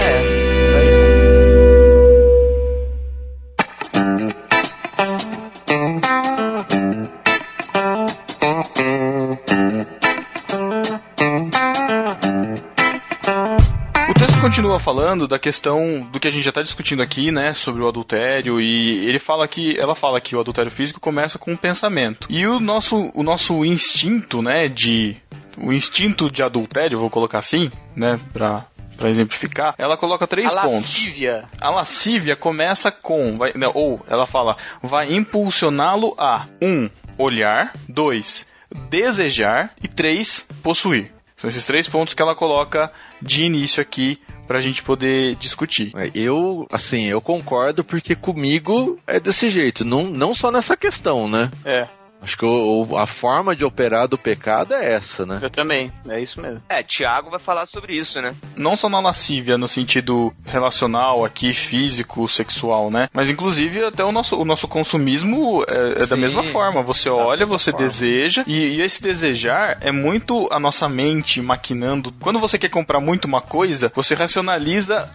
É. continua falando da questão do que a gente já está discutindo aqui, né, sobre o adultério e ele fala que ela fala que o adultério físico começa com um pensamento. E o nosso o nosso instinto, né, de o instinto de adultério, vou colocar assim, né, para para exemplificar, ela coloca três a pontos. lascívia. A lascívia começa com, vai- não, ou ela fala, vai impulsioná-lo a um, olhar, dois, desejar e três, possuir. São esses três pontos que ela coloca de início aqui pra gente poder discutir. É, Eu, assim, eu concordo porque comigo é desse jeito, não, não só nessa questão, né? É, Acho que o- o- a forma de operar do pecado é essa, né? eu também. É isso mesmo. É, Tiago vai falar sobre isso, né? Não só na lascívia no sentido relacional aqui, físico, sexual, né? Mas inclusive até o nosso, o nosso consumismo é, é da mesma forma. Você da olha, você forma. deseja, e, e esse desejar é muito a nossa mente maquinando. Quando você quer comprar muito uma coisa, você racionaliza,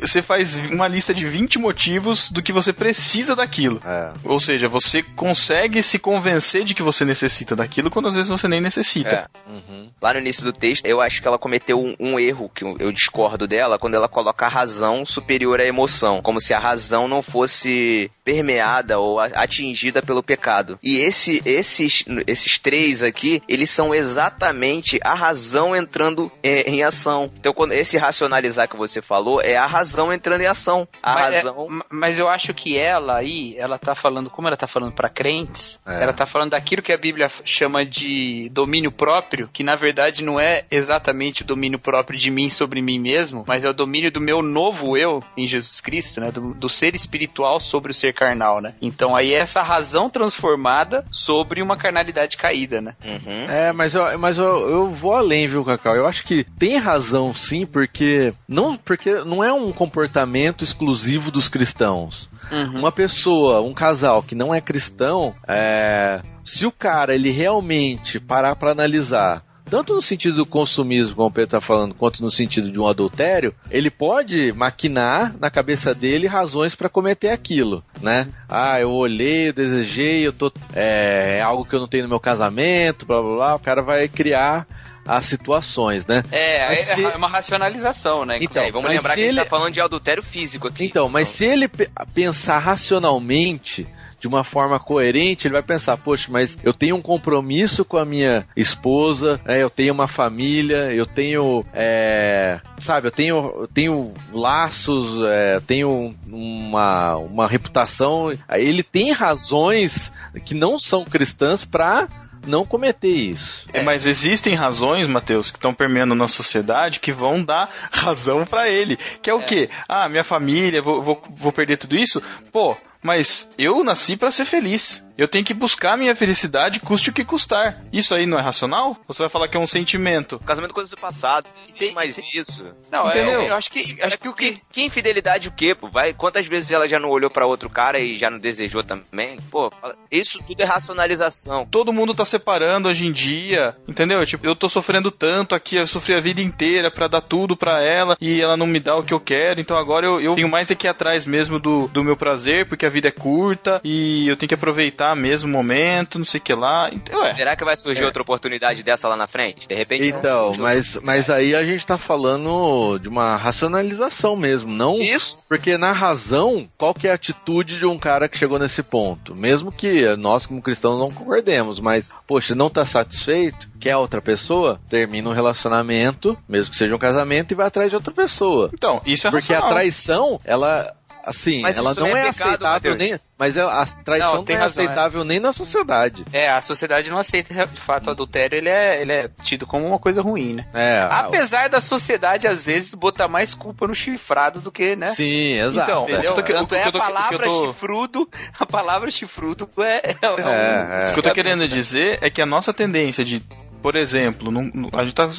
você faz uma lista de 20 motivos do que você precisa daquilo. É. Ou seja, você consegue se convencer de que você necessita daquilo quando às vezes você nem necessita. É. Uhum. Lá no início do texto, eu acho que ela cometeu um, um erro, que eu, eu discordo dela, quando ela coloca a razão superior à emoção. Como se a razão não fosse permeada ou atingida pelo pecado. E esse, esses, esses três aqui, eles são exatamente a razão entrando em, em ação. Então, quando esse racionalizar que você falou, é a razão entrando em ação. A mas, é- razão. ma- mas eu acho que ela aí, ela tá falando, como ela tá falando pra crentes, É. ela tá falando daquilo que a Bíblia chama de domínio próprio, que na verdade não é exatamente o domínio próprio de mim sobre mim mesmo, mas é o domínio do meu novo eu em Jesus Cristo, né? Do, do ser espiritual sobre o ser carnal, né? Então aí é essa razão transformada sobre uma carnalidade caída, né? Uhum. É, mas, eu, mas eu, eu vou além, viu, Cacau? Eu acho que tem razão sim, porque não, porque não é um comportamento exclusivo dos cristãos. Uhum. Uma pessoa, um casal que não é cristão, é, se o cara ele realmente parar pra analisar, tanto no sentido do consumismo, como o Pedro tá falando, quanto no sentido de um adultério, ele pode maquinar na cabeça dele razões pra cometer aquilo, né? Ah, eu olhei, eu desejei, eu tô é, é algo que eu não tenho no meu casamento, blá blá blá. O cara vai criar as situações, né? É, Mas é, se- é uma racionalização, né? Então, É, vamos lembrar que a gente ele- tá falando de adultério físico aqui. Então, mas se ele pe- pensar racionalmente, de uma forma coerente, ele vai pensar, poxa, mas eu tenho um compromisso com a minha esposa, né, eu tenho uma família, eu tenho, é, sabe, eu tenho, eu tenho laços, é, tenho uma, uma reputação. Ele tem razões que não são cristãs para não cometer isso. É, mas existem razões, Mateus, que estão permeando na sociedade que vão dar razão para ele. Que é o é. quê? Ah, minha família, vou, vou, vou perder tudo isso? Pô, mas eu nasci para ser feliz. Eu tenho que buscar minha felicidade, custe o que custar. Isso aí não é racional? Você vai falar que é um sentimento? Casamento é coisa do passado. Não tem mais isso. Não, Entendeu? Eu, eu acho que acho que o que que infidelidade o quê? Pô? Vai, quantas vezes ela já não olhou para outro cara e já não desejou também? Pô, isso tudo é racionalização. Todo mundo tá separando hoje em dia, entendeu? Tipo, eu tô sofrendo tanto aqui, eu sofri a vida inteira para dar tudo para ela e ela não me dá o que eu quero, então agora eu, eu tenho mais aqui atrás mesmo do, do meu prazer, porque a vida é curta e eu tenho que aproveitar mesmo momento, não sei o que lá. Então, é. Será que vai surgir é. outra oportunidade dessa lá na frente? De repente. Então, mas, mas aí a gente tá falando de uma racionalização mesmo, não? Isso. Porque na razão, qual que é a atitude de um cara que chegou nesse ponto? Mesmo que nós como cristãos não concordemos, mas, poxa, não tá satisfeito, quer outra pessoa, termina um relacionamento, mesmo que seja um casamento, e vai atrás de outra pessoa. Então, isso é Porque racional. a traição, ela Assim, mas ela não é, é pecado, aceitável nem. Mas é, a traição não, não é razão, aceitável é. nem na sociedade. É, a sociedade não aceita de fato o adultério, ele é, ele é tido como uma coisa ruim, né? É. Apesar da sociedade, às vezes, botar mais culpa no chifrado do que, né? Sim, exato. Então, Entendeu? Tô, Tanto é a palavra tô... chifrudo, a palavra chifrudo é. é, é, é. O que eu tô querendo dizer é que a nossa tendência de por exemplo, num, a gente tá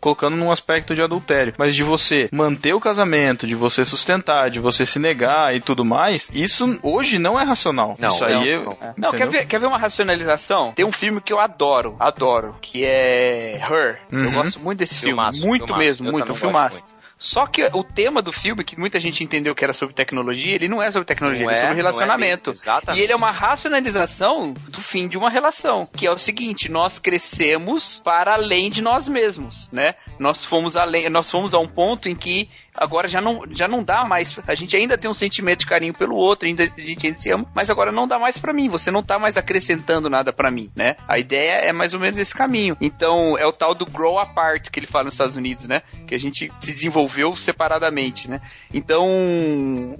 colocando num aspecto de adultério, mas de você manter o casamento, de você sustentar, de você se negar e tudo mais, isso hoje não é racional. Não, isso aí não, é, não. não quer, ver, quer ver uma racionalização? Tem um filme que eu adoro, adoro, que é Her. Uhum. Eu gosto muito desse filme, filmaço, muito filmaço. mesmo, eu muito, um filmaço. Só que o tema do filme, que muita gente entendeu que era sobre tecnologia, ele não é sobre tecnologia, não ele é, é sobre relacionamento. É e ele é uma racionalização do fim de uma relação, que é o seguinte, nós crescemos para além de nós mesmos, né? Nós fomos além, nós fomos a um ponto em que agora já não, já não dá mais. A gente ainda tem um sentimento de carinho pelo outro, ainda, a gente ainda se ama, mas agora não dá mais para mim. Você não tá mais acrescentando nada para mim, né? A ideia é mais ou menos esse caminho. Então, é o tal do grow apart que ele fala nos Estados Unidos, né? Que a gente se desenvolveu separadamente, né? Então,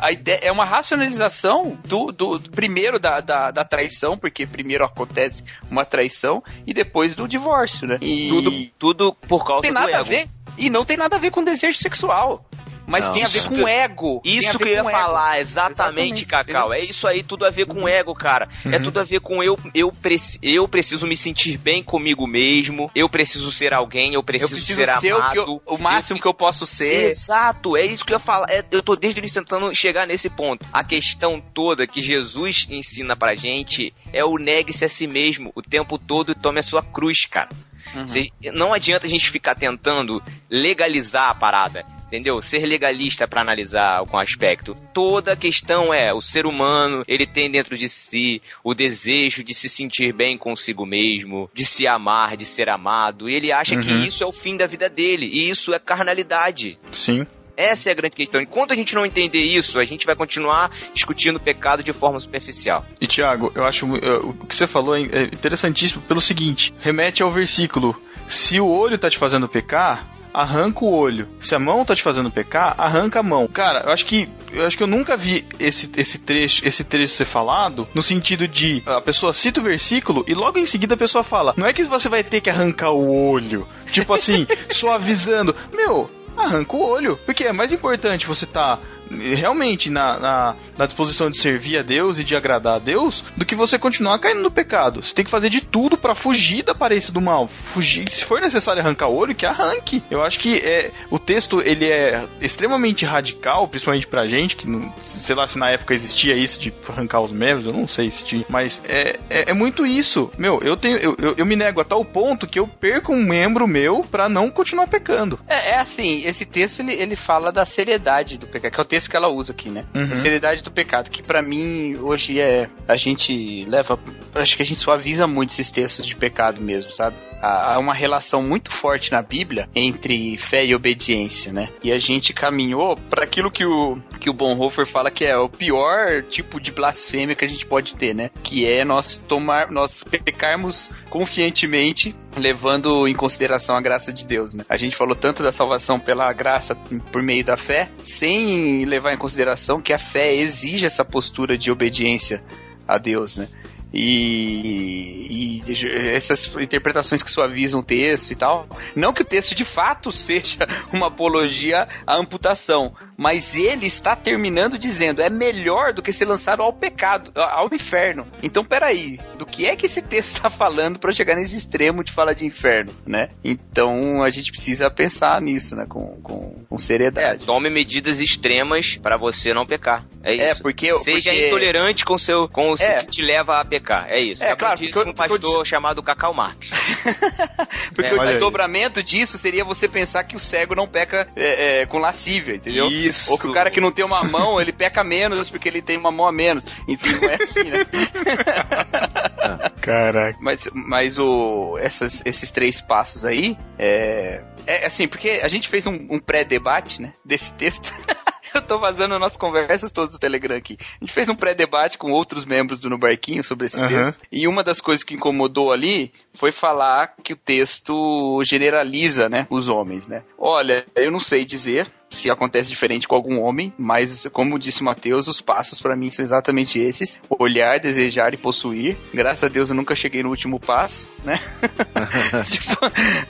a ideia é uma racionalização do, do, do primeiro da, da, da, traição, porque primeiro acontece uma traição e depois do divórcio, né? E tudo, tudo por causa tem nada do ego. a ver e não tem nada a ver com desejo sexual. Mas não, tem a ver com ego. Isso que eu ia falar, exatamente, exatamente, Cacau. É isso aí, tudo a ver com ego, cara. É uhum. É tudo a ver com eu, eu, preci, eu preciso me sentir bem comigo mesmo. Eu preciso ser alguém, eu preciso, eu preciso ser, ser amado. O, eu, o máximo eu, que eu posso ser. Exato, é isso que eu ia falar. É, eu tô desde o início tentando chegar nesse ponto. A questão toda que Jesus ensina pra gente é o negue-se a si mesmo o tempo todo e tome a sua cruz, cara. Uhum. Cê, não adianta a gente ficar tentando legalizar a parada entendeu? Ser legalista para analisar algum aspecto. Toda a questão é o ser humano, ele tem dentro de si o desejo de se sentir bem consigo mesmo, de se amar, de ser amado, e ele acha uhum. que isso é o fim da vida dele, e isso é carnalidade. Sim. Essa é a grande questão. Enquanto a gente não entender isso, a gente vai continuar discutindo o pecado de forma superficial. E Tiago, eu acho uh, o que você falou é interessantíssimo pelo seguinte: remete ao versículo. Se o olho está te fazendo pecar, arranca o olho. Se a mão tá te fazendo pecar, arranca a mão. Cara, eu acho que eu acho que eu nunca vi esse, esse trecho, esse trecho ser falado no sentido de a pessoa cita o versículo e logo em seguida a pessoa fala: "Não é que você vai ter que arrancar o olho". Tipo assim, (laughs) suavizando. Meu, arranca o olho. Porque é mais importante você tá realmente na, na, na, disposição de servir a Deus e de agradar a Deus do que você continuar caindo no pecado. Você tem que fazer de tudo para fugir da aparência do mal. Fugir, se for necessário arrancar o olho, que arranque. Eu acho que é, o texto ele é extremamente radical, principalmente pra gente, que não, sei lá se na época existia isso de arrancar os membros, eu não sei se tinha, mas é, é, é muito isso. Meu, eu tenho eu, eu, eu, me nego a tal ponto que eu perco um membro meu para não continuar pecando. É, é, assim, esse texto ele, ele fala da seriedade do pecado, que é o texto que ela usa aqui, né? Uhum. Seriedade do pecado, que para mim hoje é a gente leva, acho que a gente suaviza muito esses textos de pecado mesmo, sabe? Há uma relação muito forte na Bíblia entre fé e obediência, né? E a gente caminhou para aquilo que o, que o Bonhoeffer fala que é o pior tipo de blasfêmia que a gente pode ter, né? Que é nós tomar, nós pecarmos confiantemente levando em consideração a graça de Deus, né? A gente falou tanto da salvação pela graça por meio da fé, sem levar em consideração que a fé exige essa postura de obediência a Deus, né? E, e, essas interpretações que suavizam o texto e tal. Não que o texto de fato (laughs) seja uma apologia à amputação, mas ele está terminando dizendo é melhor do que ser lançado ao pecado, ao inferno. Então, peraí, do que é que esse texto está (laughs) falando para chegar nesse extremo de falar de inferno, né? Então a gente precisa pensar nisso, né? Com, com, com seriedade. É, tome medidas extremas para você não pecar. É, é isso. É, porque. Seja porque... intolerante com, seu, com o é. que te leva a pecar. É isso. É, claro. Isso um pastor eu... chamado Cacau Marx. (laughs) porque é, o desdobramento disso seria você pensar que o cego não peca é, é, com lascívia, entendeu? Isso. Ou que o cara que não tem uma mão, ele peca menos porque ele tem uma mão a menos. Então não é assim, né? (laughs) Caraca. Mas, mas o, essas, esses três passos aí, é, é assim, porque a gente fez um, um pré-debate, né, desse texto. (laughs) eu tô fazendo nossas conversas todas do Telegram aqui. A gente fez um pré-debate com outros membros do No Barquinho sobre esse uhum. texto. E uma das coisas que incomodou ali foi falar que o texto generaliza, né, os homens, né? Olha, eu não sei dizer se acontece diferente com algum homem, mas como disse o Mateus, os passos para mim são exatamente esses: olhar, desejar e possuir. Graças a Deus eu nunca cheguei no último passo, né? (laughs) tipo,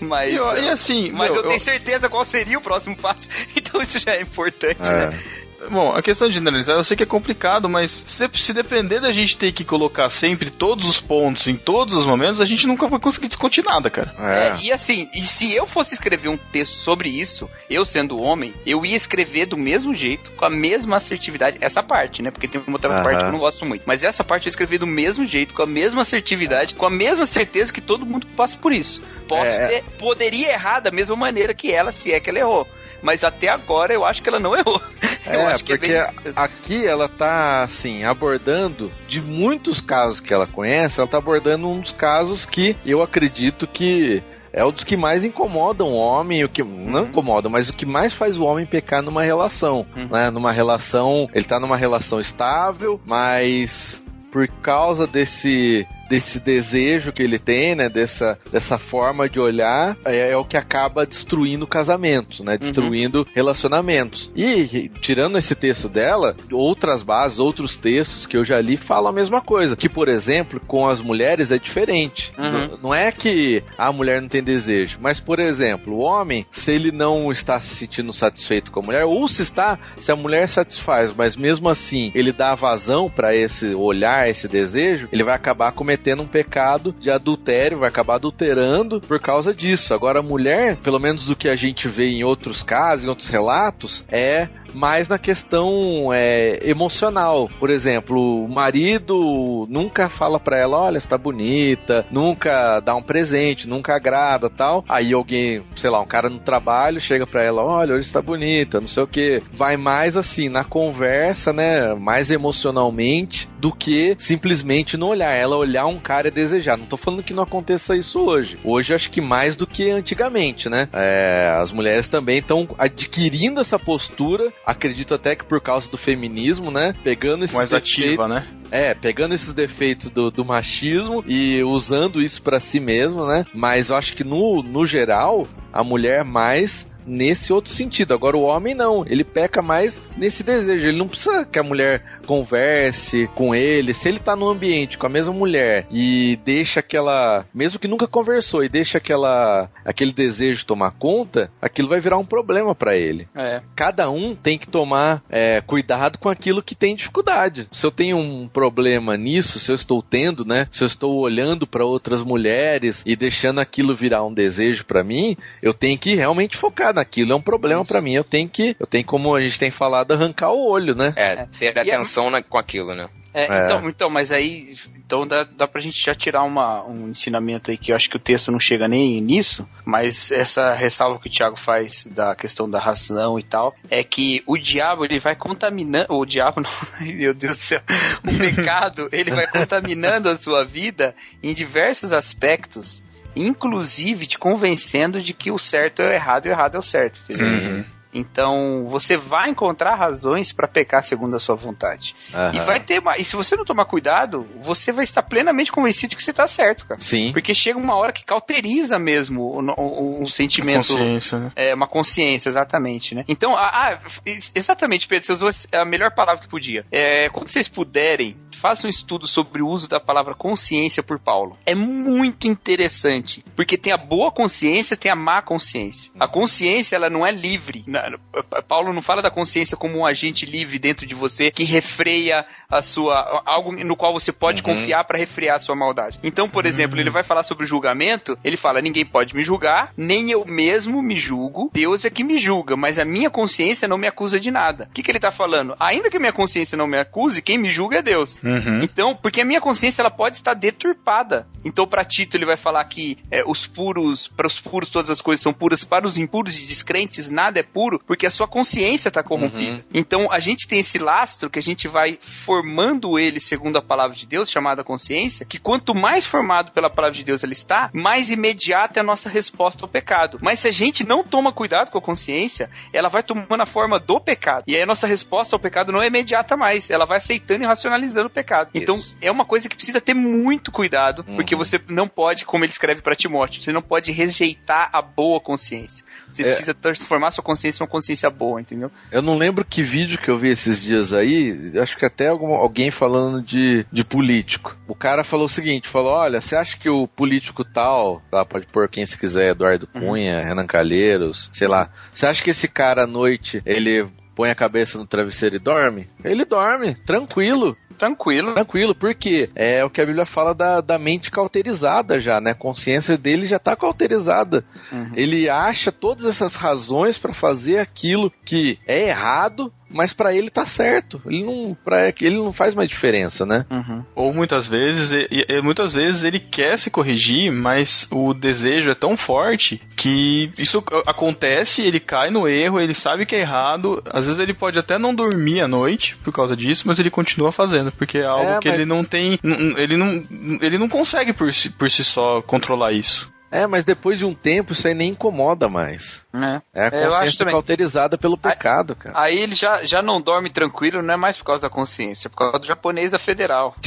mas e, e assim, mas meu, eu tenho certeza qual seria o próximo passo, (laughs) então isso já é importante, é. né? Bom, a questão de generalizar, eu sei que é complicado, mas se, se, depender da gente ter que colocar sempre todos os pontos em todos os momentos, a gente nunca vai conseguir discutir nada, cara. É. é. e assim, e se eu fosse escrever um texto sobre isso, eu sendo homem, eu ia escrever do mesmo jeito, com a mesma assertividade. Essa parte, né? Porque tem uma outra parte que eu não gosto muito. Mas essa parte eu escrevi do mesmo jeito, com a mesma assertividade, com a mesma certeza que todo mundo passa por isso. Posso é. ter, poderia errar da mesma maneira que ela, se é que ela errou mas até agora eu acho que ela não errou. (laughs) É, eu acho que porque é bem... aqui ela tá, assim, abordando de muitos casos que ela conhece, ela tá abordando um dos casos que eu acredito que é um dos que mais incomodam o homem, o que não uhum. incomoda, mas o que mais faz o homem pecar numa relação, uhum. né? Numa relação, ele tá numa relação estável, mas por causa desse desse desejo que ele tem, né? Dessa, dessa forma de olhar, é, é o que acaba destruindo casamentos, né? Destruindo uhum. relacionamentos. E, tirando esse texto dela, outras bases, outros textos que eu já li falam a mesma coisa. Que, por exemplo, com as mulheres é diferente. Uhum. Não, não é que a mulher não tem desejo, mas, por exemplo, o homem, se ele não está se sentindo satisfeito com a mulher, ou se está, se a mulher satisfaz, mas mesmo assim ele dá vazão para esse olhar, esse desejo, ele vai acabar cometendo cometendo um pecado de adultério, vai acabar adulterando por causa disso. Agora, a mulher, pelo menos do que a gente vê em outros casos, em outros relatos, é mais na questão é, emocional. Por exemplo, o marido nunca fala para ela, olha, está bonita, nunca dá um presente, nunca agrada, tal. Aí alguém, sei lá, um cara no trabalho chega para ela, olha, hoje está bonita, não sei o que. Vai mais assim na conversa, né, mais emocionalmente do que simplesmente no olhar. Ela olhar um cara desejar. Não tô falando que não aconteça isso hoje. Hoje acho que mais do que antigamente, né? É, as mulheres também estão adquirindo essa postura acredito até que por causa do feminismo, né? Pegando esses Mais defeitos, ativa, né? É, pegando esses defeitos do, do machismo e usando isso para si mesmo, né? Mas eu acho que no, no geral, a mulher mais nesse outro sentido. Agora o homem não, ele peca mais nesse desejo. Ele não precisa que a mulher converse com ele. Se ele tá no ambiente com a mesma mulher e deixa aquela, mesmo que nunca conversou, e deixa aquela aquele desejo tomar conta, aquilo vai virar um problema para ele. É. Cada um tem que tomar é, cuidado com aquilo que tem dificuldade. Se eu tenho um problema nisso, se eu estou tendo, né? Se eu estou olhando para outras mulheres e deixando aquilo virar um desejo para mim, eu tenho que realmente focar naquilo é um problema para mim. Eu tenho que, eu tenho como a gente tem falado, arrancar o olho, né? É, ter atenção na, com aquilo, né? É, é. Então, então, mas aí então dá, dá pra gente já tirar uma, um ensinamento aí que eu acho que o texto não chega nem nisso, mas essa ressalva que o Tiago faz da questão da razão e tal, é que o diabo ele vai contaminando, o diabo não, (laughs) meu Deus do céu, o pecado ele vai (laughs) contaminando a sua vida em diversos aspectos inclusive te convencendo de que o certo é o errado e o errado é o certo. entendeu? Então, você vai encontrar razões para pecar segundo a sua vontade. E Aham. vai ter uma, e se você não tomar cuidado, você vai estar plenamente convencido de que você está certo, cara. Sim. Porque chega uma hora que cauteriza mesmo o, o, o sentimento Consciência, né? é uma consciência, exatamente, né? Então, exatamente, Pedro, você usou a melhor palavra que podia. É, quando vocês puderem, façam um estudo sobre o uso da palavra consciência por Paulo. É muito interessante, porque tem a boa consciência, tem a má consciência. A consciência, ela não é livre. Paulo não fala da consciência como um agente livre dentro de você que refreia a sua algo no qual você pode Uhum. confiar para refrear a sua maldade. Então, por exemplo, ele vai falar sobre o julgamento, ele fala: ninguém pode me julgar, nem eu mesmo me julgo, Deus é que me julga, mas a minha consciência não me acusa de nada. O que, que ele tá falando? Ainda que a minha consciência não me acuse, quem me julga é Deus. Uhum. Então, porque a minha consciência ela pode estar deturpada. Então, para Tito ele vai falar que é, os puros, para os puros todas as coisas são puras, para os impuros e descrentes nada é puro, porque a sua consciência está corrompida. Uhum. Então, a gente tem esse lastro que a gente vai formando ele segundo a palavra de Deus, chamada consciência, que quanto mais formado pela palavra de Deus ele está, mais imediata é a nossa resposta ao pecado. Mas se a gente não toma cuidado com a consciência, ela vai tomando a forma do pecado. E aí a nossa resposta ao pecado não é imediata mais, ela vai aceitando e racionalizando o pecado. Então, Isso. é uma coisa que precisa ter muito cuidado, Uhum. porque você não pode, como ele escreve para Timóteo, você não pode rejeitar a boa consciência. Você É. precisa transformar sua consciência uma consciência boa, entendeu? Eu não lembro que vídeo que eu vi esses dias aí, acho que até algum- alguém falando de, de político. O cara falou o seguinte, falou, olha, você acha que o político tal, tá, pode pôr quem se quiser, Eduardo Uhum. Cunha, Renan Calheiros, sei lá, você acha que esse cara à noite, ele põe a cabeça no travesseiro e dorme? Ele dorme, tranquilo. Tranquilo. Tranquilo, porque é o que a Bíblia fala da, da mente cauterizada já, né? A consciência dele já tá cauterizada. Uhum. Ele acha todas essas razões pra fazer aquilo que é errado, mas pra ele tá certo. Ele não, para ele não faz mais diferença, né? Uhum. Ou muitas vezes, e- e- muitas vezes ele quer se corrigir, mas o desejo é tão forte que isso acontece, ele cai no erro, ele sabe que é errado. Às vezes ele pode até não dormir à noite por causa disso, mas ele continua fazendo, porque é algo É, que mas- ele não tem, ele não, ele não consegue por si, por si só controlar isso. É, mas depois de um tempo isso aí nem incomoda mais. É. É a É, eu acho consciência cauterizada pelo pecado, cara. Aí ele já, já não dorme tranquilo, não é mais por causa da consciência, é por causa do japonês da federal. (laughs)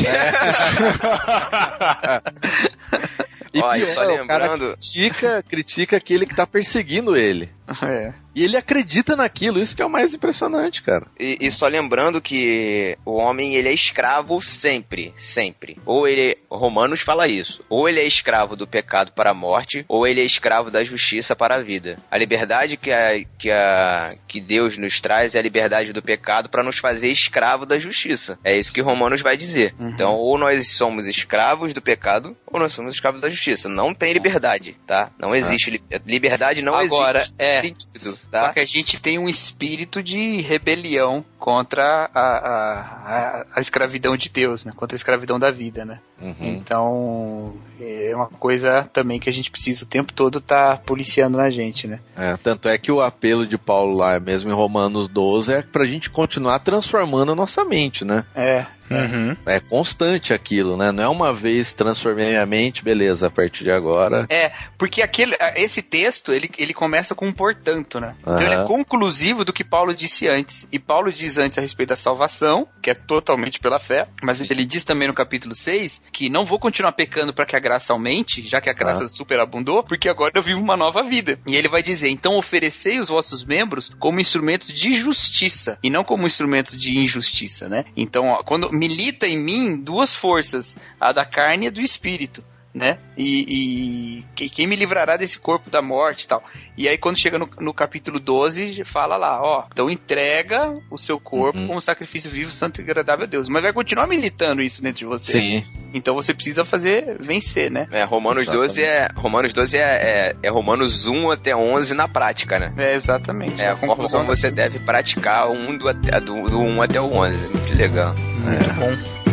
E Ó, e pior, só o cara lembrando- critica, critica aquele que tá perseguindo ele. É. E ele acredita naquilo, isso que é o mais impressionante, cara. E, e só lembrando que o homem ele é escravo sempre, sempre. Ou ele, Romanos fala isso. Ou ele é escravo do pecado para a morte, ou ele é escravo da justiça para a vida. A liberdade que, a, que, a, que Deus nos traz é a liberdade do pecado para nos fazer escravo da justiça. É isso que Romanos vai dizer. Uhum. Então, ou nós somos escravos do pecado, ou nós somos escravos da justiça. Não tem liberdade, tá? Não existe li- liberdade, não Agora, existe é. sentido, Só tá? que a gente tem um espírito de rebelião contra a, a, a, a escravidão de Deus, né? Contra a escravidão da vida, né? Uhum. Então, é uma coisa também que a gente precisa o tempo todo estar policiando na gente, né? É, tanto é que o apelo de Paulo lá, mesmo em Romanos 12, é pra gente continuar transformando a nossa mente, né? É. Uhum. É constante aquilo, né? Não é uma vez transformei a mente, beleza, a partir de agora. É, porque aquele, esse texto, ele, ele começa com um portanto, né? Então Aham. ele é conclusivo do que Paulo disse antes. E Paulo diz antes a respeito da salvação, que é totalmente pela fé, mas ele diz também no capítulo 6 que não vou continuar pecando para que a graça aumente, já que a graça Ah. superabundou, porque agora eu vivo uma nova vida. E ele vai dizer, então oferecei os vossos membros como instrumentos de justiça, e não como instrumentos de injustiça, né? Então, ó, quando milita em mim duas forças, a da carne e a do espírito né? E, e que- quem me livrará desse corpo da morte e tal. E aí quando chega no, no capítulo 12, fala lá, ó, então entrega o seu corpo Uhum. como sacrifício vivo, santo e agradável a Deus. Mas vai continuar militando isso dentro de você. Sim. Então você precisa fazer vencer, né? É, Romanos Exatamente. 12 é Romanos 12 é, é, é Romanos 1 até 11 na prática, né? É exatamente. É a forma conclusão como você deve praticar um do, até- do, do 1 até o 11. É Muito legal. Muito bom.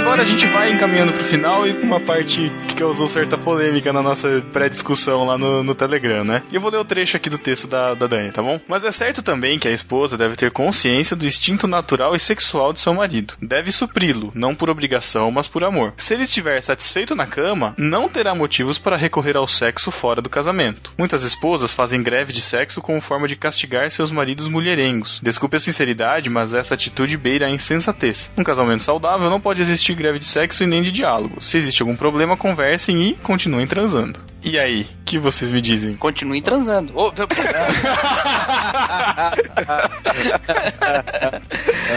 Agora a gente vai encaminhando pro final e uma parte que causou certa polêmica na nossa pré-discussão lá no, no Telegram, né? E eu vou ler o trecho aqui do texto da, da Dani, tá bom? Mas é certo também que a esposa deve ter consciência do instinto natural e sexual de seu marido. Deve supri-lo, não por obrigação, mas por amor. Se ele estiver satisfeito na cama, não terá motivos para recorrer ao sexo fora do casamento. Muitas esposas fazem greve de sexo como forma de castigar seus maridos mulherengos. Desculpe a sinceridade, mas essa atitude beira a insensatez. Um casamento saudável não pode existir greve de sexo e nem de diálogo. Se existe algum problema, conversem e continuem transando. E aí, o que vocês me dizem? Continuem transando. Ô, (laughs)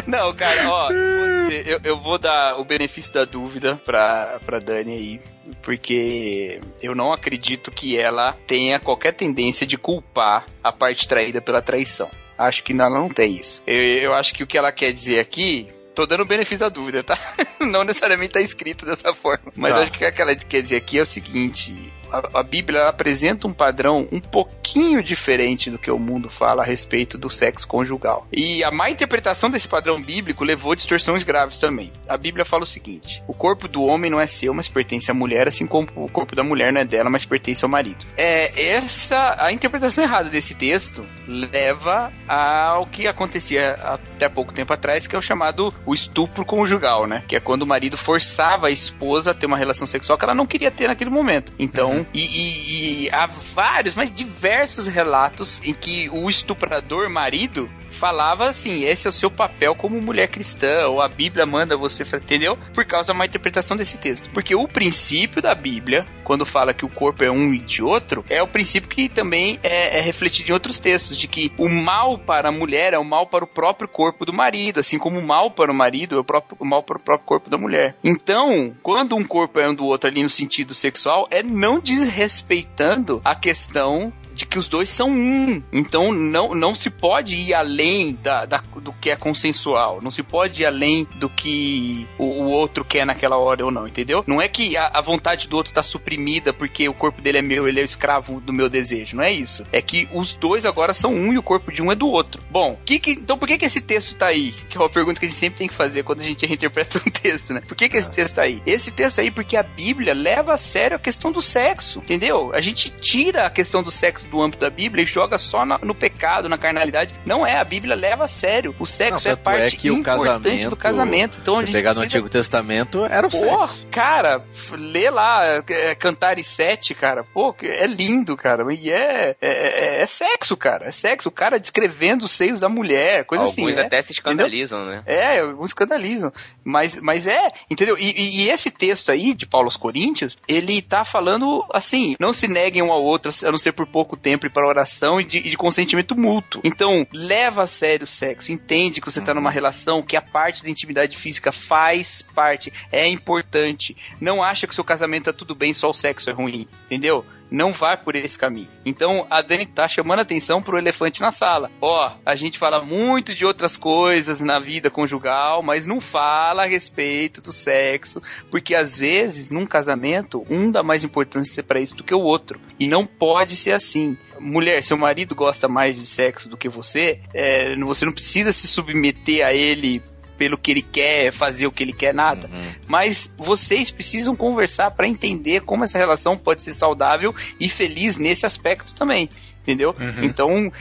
Não, cara, ó, eu, eu vou dar o benefício da dúvida pra, pra Dani aí, porque eu não acredito que ela tenha qualquer tendência de culpar a parte traída pela traição. Acho que ela não tem isso. Eu, eu acho que o que ela quer dizer aqui Tô dando o benefício da dúvida, tá? (laughs) Não necessariamente tá escrito dessa forma. Mas Tá. acho que o que ela quer dizer aqui é o seguinte: a, a Bíblia apresenta um padrão um pouquinho diferente do que o mundo fala a respeito do sexo conjugal. E a má interpretação desse padrão bíblico levou a distorções graves também. A Bíblia fala o seguinte: o corpo do homem não é seu, mas pertence à mulher, assim como o corpo da mulher não é dela, mas pertence ao marido. É essa a interpretação errada desse texto leva ao que acontecia até pouco tempo atrás, que é o chamado o estupro conjugal, né? Que é quando o marido forçava a esposa a ter uma relação sexual que ela não queria ter naquele momento. Então, e, e- e há vários, mas diversos relatos em que o estuprador marido falava assim: esse é o seu papel como mulher cristã, ou a Bíblia manda você, entendeu? Por causa da má interpretação desse texto. Porque o princípio da Bíblia, quando fala que o corpo é um e de outro, é o princípio que também é, é refletido em outros textos, de que o mal para a mulher é o mal para o próprio corpo do marido, assim como o mal para o marido é o, próprio, o mal para o próprio corpo da mulher. Então, quando um corpo é um do outro ali no sentido sexual, é não desrespeitando a questão de que os dois são um. Então não, não se pode ir além da, da- do que é consensual. Não se pode ir além do que o, o outro quer naquela hora ou não, entendeu? Não é que a, a vontade do outro tá suprimida porque o corpo dele é meu, ele é o escravo do meu desejo. Não é isso. É que os dois agora são um e o corpo de um é do outro. Bom, que que- então por que, que esse texto tá aí? Que é uma pergunta que a gente sempre tem que fazer quando a gente (laughs) reinterpreta um texto, né? Por que, que esse texto tá aí? Esse texto aí porque a Bíblia leva a sério a questão do sexo, entendeu? A gente tira a questão do sexo do âmbito da Bíblia e joga só na- no pecado, na carnalidade. Não é, a Bíblia leva a sério. O sexo Não, é tanto parte é que o importante casamento, do casamento. Então a Se gente pegar no precisa Antigo Testamento, era o Pô, sexo. cara, lê lá, é, Cantares 7, cara. Pô, que- é lindo, cara. E é, é, é- é sexo, cara. É sexo. O cara descrevendo os seios da mulher, coisa Alguns assim, né? até se escandalizam, né? É, alguns escandalizam. Mas, mas é, entendeu? E, e- e esse texto aí, de Paulo aos Coríntios, ele tá falando assim: não se neguem um ao outro, a não ser por pouco tempo e para oração e de, e de consentimento mútuo. Então, leva a sério o sexo, entende que você tá numa relação que a parte da intimidade física faz parte, é importante. Não acha que o seu casamento é tudo bem, só o sexo é ruim, entendeu? Não vai por esse caminho. Então a Dani tá chamando atenção pro elefante na sala. Ó, a gente fala muito de outras coisas na vida conjugal, mas não fala a respeito do sexo, porque às vezes num casamento um dá mais importância para isso do que o outro. E não pode ser assim. Mulher, seu marido gosta mais de sexo do que você, é, você não precisa se submeter a ele pelo que ele quer, fazer o que ele quer, nada. Uhum. Mas vocês precisam conversar para entender como essa relação pode ser saudável e feliz nesse aspecto também. Entendeu? Uhum. Então,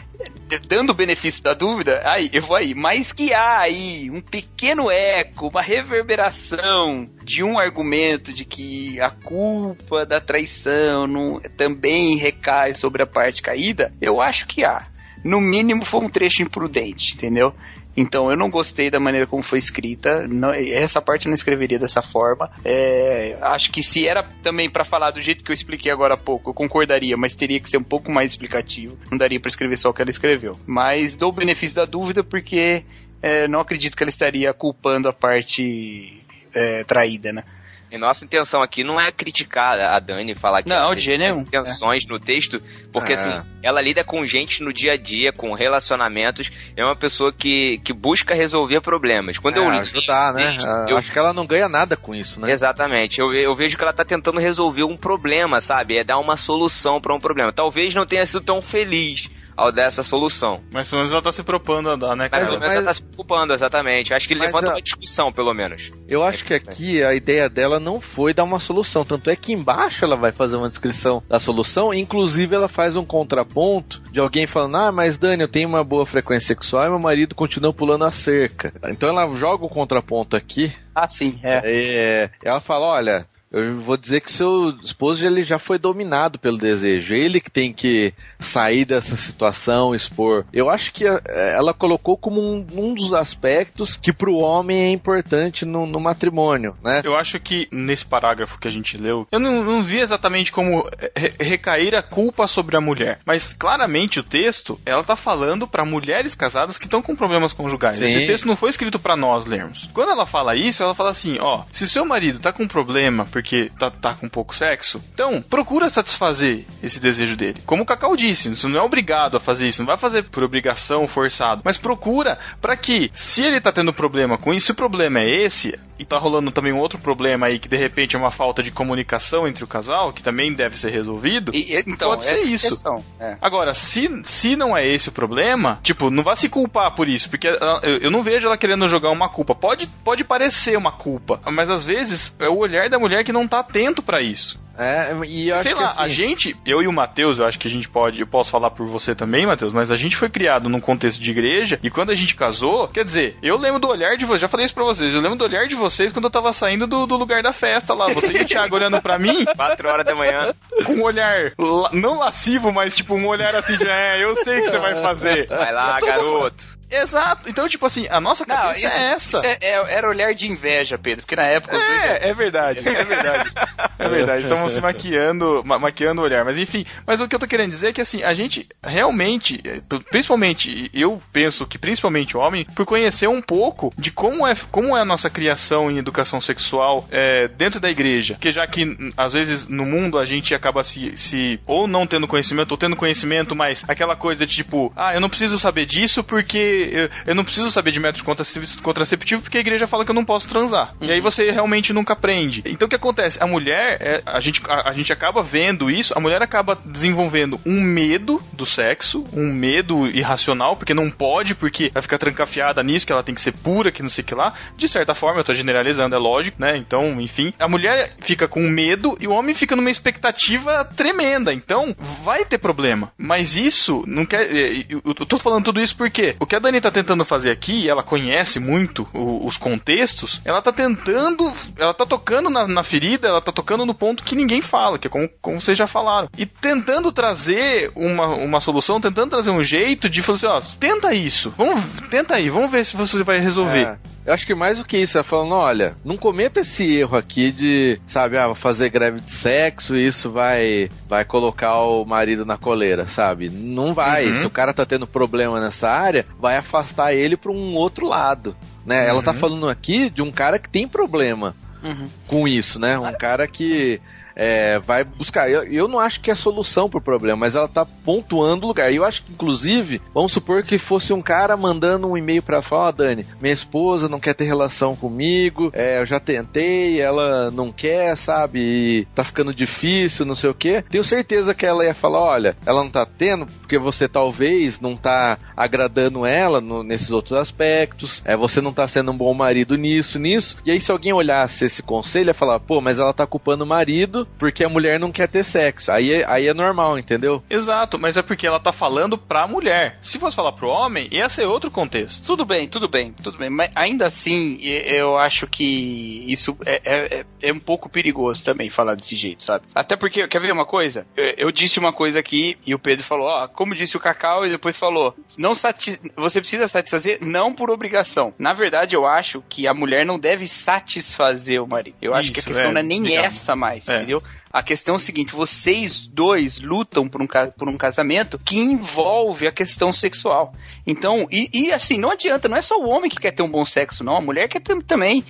dando o benefício da dúvida, aí eu vou aí. Mas que há aí um pequeno eco, uma reverberação de um argumento de que a culpa da traição não, também recai sobre a parte caída, eu acho que há. No mínimo foi um trecho imprudente, entendeu? Então eu não gostei da maneira como foi escrita. Não, essa parte eu não escreveria dessa forma. É, acho que se era também para falar do jeito que eu expliquei agora há pouco, eu concordaria, mas teria que ser um pouco mais explicativo. Não daria para escrever só o que ela escreveu. Mas dou o benefício da dúvida porque é, não acredito que ela estaria culpando a parte é, traída, né? E nossa intenção aqui não é criticar a Dani, falar que Não, ela tem intenções no texto, porque Ah. assim, ela lida com gente no dia a dia, com relacionamentos, é uma pessoa que, que busca resolver problemas. Quando eu É, li ajudar, né? texto, Ah, eu- Acho que ela não ganha nada com isso, né? Exatamente. Eu, eu vejo que ela tá tentando resolver um problema, sabe? É dar uma solução para um problema. Talvez não tenha sido tão feliz, ao dessa solução. Mas pelo menos ela tá se propondo a dar, né, Mas, cara? pelo menos ela tá se preocupando, exatamente. Acho que ele Mas levanta a- uma discussão, pelo menos. Eu acho que aqui a ideia dela não foi dar uma solução, tanto é que embaixo ela vai fazer uma descrição da solução, inclusive ela faz um contraponto de alguém falando: "Ah, mas Dani, eu tenho uma boa frequência sexual e meu marido continua pulando a cerca". Então ela joga o contraponto aqui. Ah, sim, é. É, ela fala: "Olha, eu vou dizer que seu esposo ele já foi dominado pelo desejo. Ele que tem que sair dessa situação, expor. Eu acho que eh, ela colocou como um, um dos aspectos que pro homem é importante no, no matrimônio, né? Eu acho que nesse parágrafo que a gente leu, eu não, não vi exatamente como re- recair a culpa sobre a mulher. Mas claramente o texto, ela tá falando pra mulheres casadas que estão com problemas conjugais. Sim. Esse texto não foi escrito pra nós lermos. Quando ela fala isso, ela fala assim: ó, se seu marido tá com problema porque tá, tá com pouco sexo, então procura satisfazer esse desejo dele. Como o Cacau disse, você não é obrigado a fazer isso, não vai fazer por obrigação, forçado, mas procura pra que, se ele tá tendo problema com isso, se o problema é esse, e tá rolando também um outro problema aí que de repente é uma falta de comunicação entre o casal, que também deve ser resolvido, E- então, pode ser é isso. é. Agora, se, se não é esse o problema, tipo, não vá se culpar por isso, porque ela- eu, eu não vejo ela querendo jogar uma culpa. Pode, pode parecer uma culpa, mas às vezes é o olhar da mulher que não tá atento pra isso. É, e eu acho Sei que lá, assim, a gente, eu e o Matheus, eu acho que a gente pode, eu posso falar por você também, Matheus, mas a gente foi criado num contexto de igreja e quando a gente casou, quer dizer, eu lembro do olhar de vocês, já falei isso pra vocês, eu lembro do olhar de vocês quando eu tava saindo do, do lugar da festa lá, você e o Thiago olhando pra mim, (laughs) Quatro horas da manhã. com um olhar não lascivo, mas tipo um olhar assim de, é, eu sei o que você vai fazer. Vai lá, garoto. Exato. Então, tipo assim, a nossa Não, cabeça isso, é essa. é- é- era olhar de inveja, Pedro, porque na época os dois É, é verdade, é verdade. É verdade, estamos se maquiando, ma- maquiando o olhar. Mas enfim, mas o que eu tô querendo dizer é que assim, a gente realmente, eh, principalmente, eu penso que principalmente o homem, por conhecer um pouco de como é, como é a nossa criação em educação sexual eh, dentro da igreja. Que já que às vezes no mundo a gente acaba se, se ou não tendo conhecimento, ou tendo conhecimento, mas aquela coisa de tipo, ah, eu não preciso saber disso porque eu, eu não preciso saber de método contraceptivo, contraceptivo porque a igreja fala que eu não posso transar. E aí você realmente nunca aprende. Então o que acontece? A mulher, é, a, gente, a, a gente acaba vendo isso, a mulher acaba desenvolvendo um medo do sexo, um medo irracional, porque não pode, porque vai ficar trancafiada nisso, que ela tem que ser pura, que não sei o que lá. De certa forma, eu tô generalizando, é lógico, né? Então, enfim, a mulher fica com medo e o homem fica numa expectativa tremenda. Então, vai ter problema. Mas isso não quer. Eu eu tô falando tudo isso porque o que a Dani tá tentando fazer aqui, ela conhece muito o- os contextos, ela tá tentando. Ela tá tocando na, na ferida, ela tá tocando no ponto que ninguém fala, que é como, como vocês já falaram. E tentando trazer uma, uma solução, tentando trazer um jeito de assim, ó, tenta isso. Vamos, tenta aí, vamos ver se você vai resolver. É, eu acho que mais do que isso, é falando, olha, não cometa esse erro aqui de, sabe, ah, fazer greve de sexo e isso vai, vai colocar o marido na coleira, sabe? Não vai. Uhum. Se o cara tá tendo problema nessa área, vai afastar ele pra um outro lado, né? Ela tá Uhum. falando aqui de um cara que tem problema Uhum. com isso, né? Um cara que é, vai buscar. Eu, eu não acho que é solução pro problema, mas ela tá pontuando o lugar. E eu acho que, inclusive, vamos supor que fosse um cara mandando um e-mail pra falar: Ó, Dani, minha esposa não quer ter relação comigo, é, eu já tentei, ela não quer, sabe? Tá ficando difícil, não sei o quê. Tenho certeza que ela ia falar: olha, ela não tá tendo porque você talvez não tá agradando ela no- nesses outros aspectos, é, você não tá sendo um bom marido nisso, nisso. E aí, se alguém olhasse esse conselho, ia falar: pô, mas ela tá culpando o marido porque a mulher não quer ter sexo. Aí, é- aí é normal, entendeu? Exato, mas é porque ela tá falando pra mulher. Se fosse falar pro homem, ia ser outro contexto. Tudo bem, tudo bem, tudo bem. Mas ainda assim, eu acho que isso é, é, é- é um pouco perigoso também falar desse jeito, sabe? Até porque, quer ver uma coisa? Eu, eu disse uma coisa aqui e o Pedro falou, ó, como disse o Cacau, e depois falou, não sati- você precisa satisfazer não por obrigação. Na verdade, eu acho que a mulher não deve satisfazer o marido. Eu acho que a Isso, questão é, não é nem legal. essa mais, É. entendeu? A questão é o seguinte: vocês dois lutam por um, por um casamento que envolve a questão sexual. Então, e, e assim, não adianta, não é só o homem que quer ter um bom sexo, não. A mulher quer ter, também.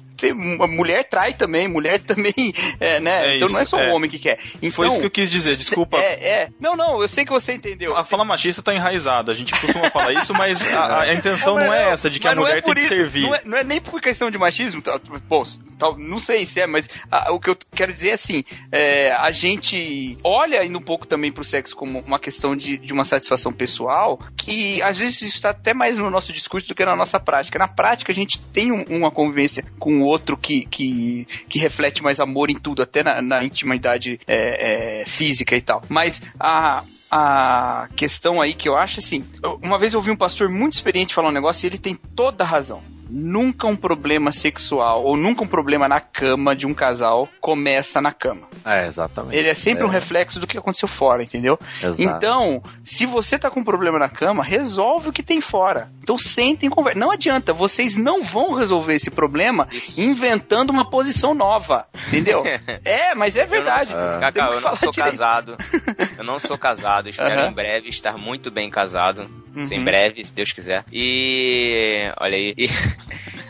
A mulher trai também, mulher (laughs) também, é, né? É então isso, não é só é. o homem que quer. Então, Foi isso que eu quis dizer, desculpa. É, é. Não, não, eu sei que você entendeu. A fala machista tá enraizada, a gente costuma falar isso, mas a, a intenção não é essa, de que a é mulher tem por que isso, servir. Não é, não é nem por questão de machismo, tal, bom, tal, não sei se é, mas ah, o que eu quero dizer é assim, é, a gente olha indo um pouco também pro sexo como uma questão de, de uma satisfação pessoal, que às vezes isso está até mais no nosso discurso do que na nossa prática. Na prática, a gente tem um, uma convivência com o outro que, que, que reflete mais amor em tudo, até na, na intimidade é, é, física e tal. Mas a a questão aí que eu acho assim. Uma vez eu ouvi um pastor muito experiente falar um negócio e ele tem toda a razão nunca um problema sexual ou nunca um problema na cama de um casal começa na cama. É, exatamente. Ele é sempre é. um reflexo do que aconteceu fora, entendeu? Exato. Então, se você tá com um problema na cama, resolve o que tem fora. Então sentem e conversa. Não adianta, vocês não vão resolver esse problema Isso. inventando uma posição nova, entendeu? (laughs) é, mas é verdade. Eu não, Cacau, eu não sou direito. casado. (laughs) eu não sou casado. Espero em breve estar muito bem casado. Uhum. Em breve, se Deus quiser. E olha aí. E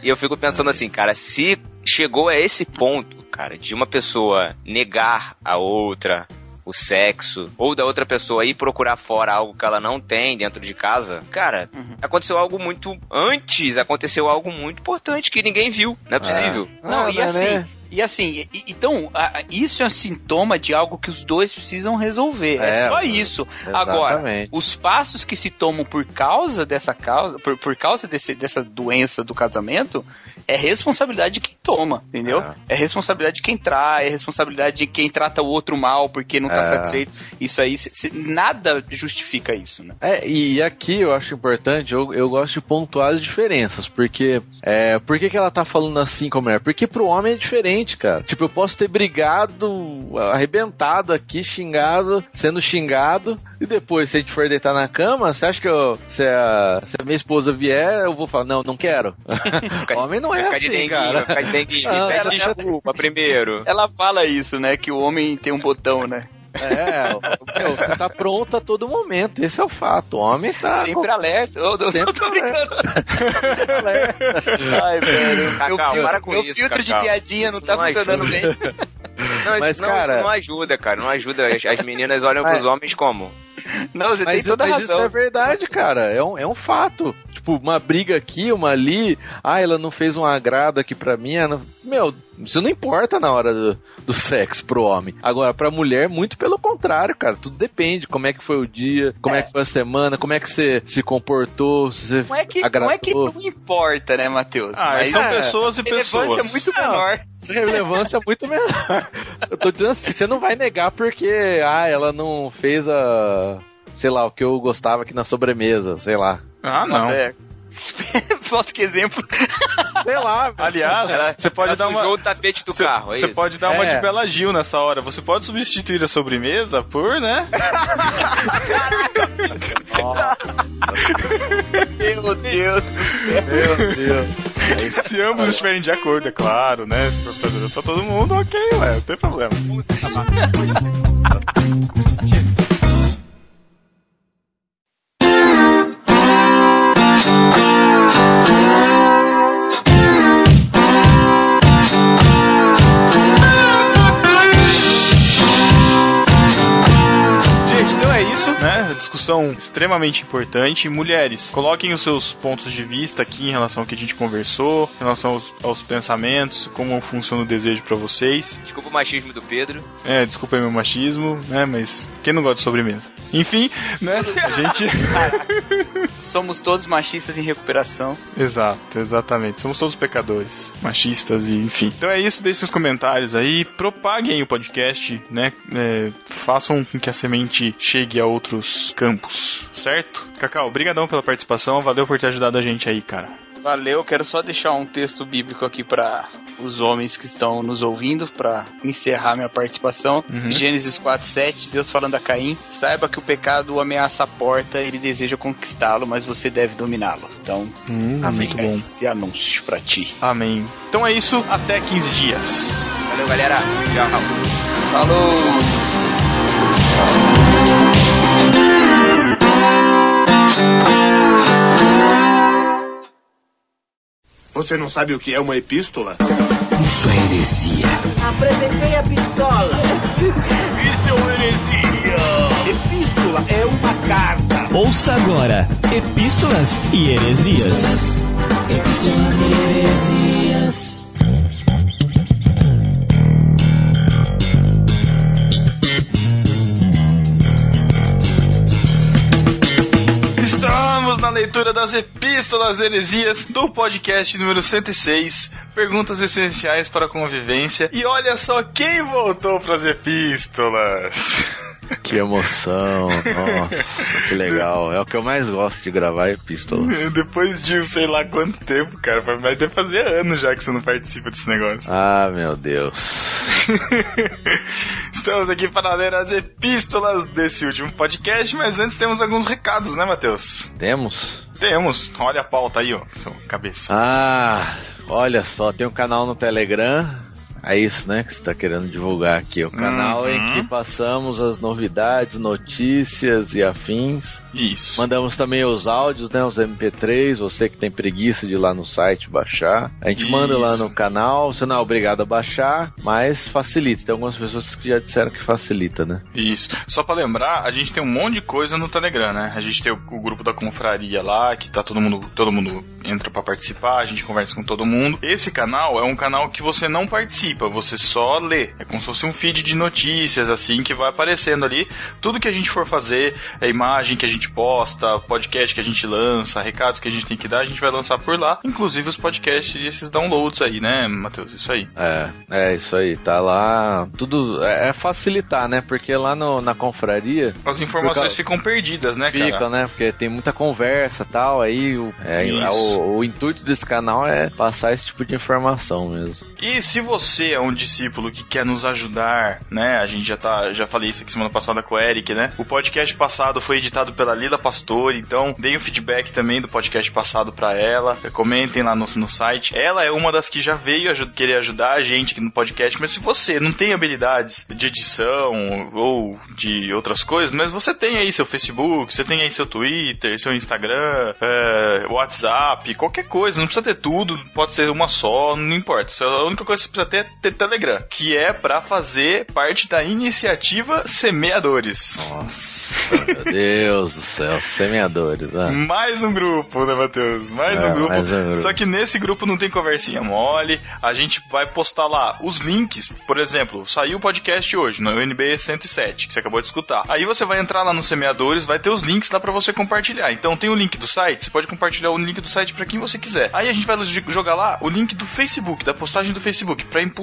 e eu fico pensando assim, cara, se chegou a esse ponto, cara, de uma pessoa negar a outra, o sexo, ou da outra pessoa ir procurar fora algo que ela não tem dentro de casa, cara, uhum. aconteceu algo muito antes, aconteceu algo muito importante que ninguém viu, não é possível. É. Não, e assim, né? E assim, e, então, a, isso é um sintoma de algo que os dois precisam resolver. É, é só isso. Exatamente. Agora, os passos que se tomam por causa dessa causa, por, por causa desse, dessa doença do casamento, é responsabilidade de quem toma, entendeu? É, é responsabilidade de quem trai, é responsabilidade de quem trata o outro mal porque não tá é. satisfeito. Isso aí, se, se, nada justifica isso, né? É, e aqui eu acho importante, eu, eu gosto de pontuar as diferenças, porque é, por que, que ela tá falando assim como é? Porque pro homem é diferente cara. Tipo, eu posso ter brigado, arrebentado aqui, xingado, sendo xingado, e depois, se a gente for deitar na cama, você acha que eu, se, a, se a minha esposa vier, eu vou falar, não, não quero. (laughs) homem não é assim, denguinho, cara. Ficar de denguinho, ah, pede desculpa primeiro. Ela fala isso, né, que o homem tem um botão, né? É, meu, você tá pronto a todo momento, esse é o fato. O homem tá. Sempre alerta. Eu, eu Sempre tô brincando. (laughs) Ai, velho. Cacau, meu, para com meu isso. filtro Cacau. de piadinha não tá funcionando bem. (laughs) Não, Mas, isso, não, cara... isso não ajuda, cara. Não ajuda. As, as meninas olham pros (laughs) homens como? Não, você mas, tem toda mas razão. isso é verdade, cara. É um, é um fato. Tipo, uma briga aqui, uma ali. Ah, ela não fez um agrado aqui pra mim. Não... Meu, isso não importa na hora do, do sexo pro homem. Agora, pra mulher, muito pelo contrário, cara. Tudo depende. Como é que foi o dia, como é, é que foi a semana, como é que você se comportou, se você não é que, agradou. Não é que não importa, né, Matheus? Ah, Mas, são é, pessoas e pessoas. Relevância é muito menor. relevância é muito menor. Eu tô dizendo assim, você não vai negar porque, ah, ela não fez a sei lá, o que eu gostava aqui na sobremesa, sei lá. Ah, não. Nossa, é, (laughs) Nossa, que exemplo. Sei lá. Aliás, você pode dar uma. o tapete do cê, carro. Você é pode dar é. uma de Bela Gil nessa hora. Você pode substituir a sobremesa por, né? Meu Deus. Meu Deus. Se ambos estiverem de acordo, é claro, né? Pra todo mundo, ok, ué, não tem problema. Discussão extremamente importante. Mulheres, coloquem os seus pontos de vista aqui em relação ao que a gente conversou, em relação aos, aos pensamentos, como funciona o desejo para vocês. Desculpa o machismo do Pedro. É, desculpa meu machismo, né? Mas quem não gosta de sobremesa? Enfim, né? A gente. (laughs) Somos todos machistas em recuperação. Exato, exatamente. Somos todos pecadores, machistas e enfim. Então é isso, deixem seus comentários aí, propaguem o podcast, né? É, façam com que a semente chegue a outros campos, certo? Cacau, obrigadão pela participação, valeu por ter ajudado a gente aí, cara. Valeu, quero só deixar um texto bíblico aqui para os homens que estão nos ouvindo, para encerrar minha participação. Uhum. Gênesis 4:7, Deus falando a Caim: Saiba que o pecado ameaça a porta, ele deseja conquistá-lo, mas você deve dominá-lo. Então, hum, amém. Muito bom. Esse anúncio para ti. Amém. Então é isso, até 15 dias. Valeu, galera. Tchau. Falou. Você não sabe o que é uma epístola? Isso é heresia. Apresentei a pistola. Isso é uma heresia. Epístola é uma carta. Ouça agora: Epístolas e Heresias. Epístolas e Heresias. Leitura das epístolas heresias do podcast número 106, Perguntas Essenciais para a Convivência. E olha só quem voltou para as epístolas. (laughs) Que emoção, nossa, que legal. É o que eu mais gosto de gravar é epístola. (laughs) Depois de sei lá quanto tempo, cara, vai deve fazer anos já que você não participa desse negócio. Ah, meu Deus. (laughs) Estamos aqui para ler as epístolas desse último podcast, mas antes temos alguns recados, né, Matheus? Temos? Temos. Olha a pauta aí, ó, sua cabeça. Ah, olha só, tem um canal no Telegram. É isso, né, que você está querendo divulgar aqui. O canal Uhum. em que passamos as novidades, notícias e afins. Isso. Mandamos também os áudios, né, os MP3, você que tem preguiça de ir lá no site baixar. A gente manda lá Isso. no canal, você não é obrigado a baixar, mas facilita. Tem algumas pessoas que já disseram que facilita, né? Isso. Só pra lembrar, a gente tem um monte de coisa no Telegram, né? A gente tem o, o grupo da confraria lá, que tá todo mundo, todo mundo entra pra participar, a gente conversa com todo mundo. Esse canal é um canal que você não participa, você só lê. É como se fosse um feed de notícias, assim, que vai aparecendo ali. Tudo que a gente for fazer, a imagem que a gente posta, podcast que a gente lança, recados que a gente tem que dar, a gente vai lançar por lá. Inclusive os podcasts e esses downloads aí, né, Matheus? Isso aí. É, é isso aí, tá lá. Tudo é, é facilitar, né? Porque lá no, na confraria As informações Fica- ficam perdidas, né, cara? ficam, né? Porque tem muita conversa e tal. Aí o, é, o, o intuito desse canal é passar esse tipo de informação mesmo. E se você é um discípulo que quer nos ajudar, né? A gente já tá, já falei isso aqui semana passada com o Eric, né? O podcast passado foi editado pela Lila Pastor, então deem o feedback também do podcast passado pra ela, comentem lá no, no site. Ela é uma das que já veio aju- querer ajudar a gente aqui no podcast, mas se você não tem habilidades de edição ou de outras coisas, mas você tem aí seu Facebook, você tem aí seu Twitter, seu Instagram, é, WhatsApp, qualquer coisa, não precisa ter tudo, pode ser uma só, não importa. A única coisa que você precisa ter é Telegram, que é pra fazer parte da iniciativa Semeadores. Nossa, meu Deus do céu, semeadores, ah. Mais um grupo, né, Matheus? Mais, É, um grupo. mais um grupo. Só que nesse grupo não tem conversinha mole. A gente vai postar lá os links. Por exemplo, saiu o podcast hoje, no NB 107, que você acabou de escutar. Aí você vai entrar lá nos semeadores, vai ter os links lá pra você compartilhar. Então tem o link do site, você pode compartilhar o link do site pra quem você quiser. Aí a gente vai jogar lá o link do Facebook, da postagem do Facebook, pra impulsionar.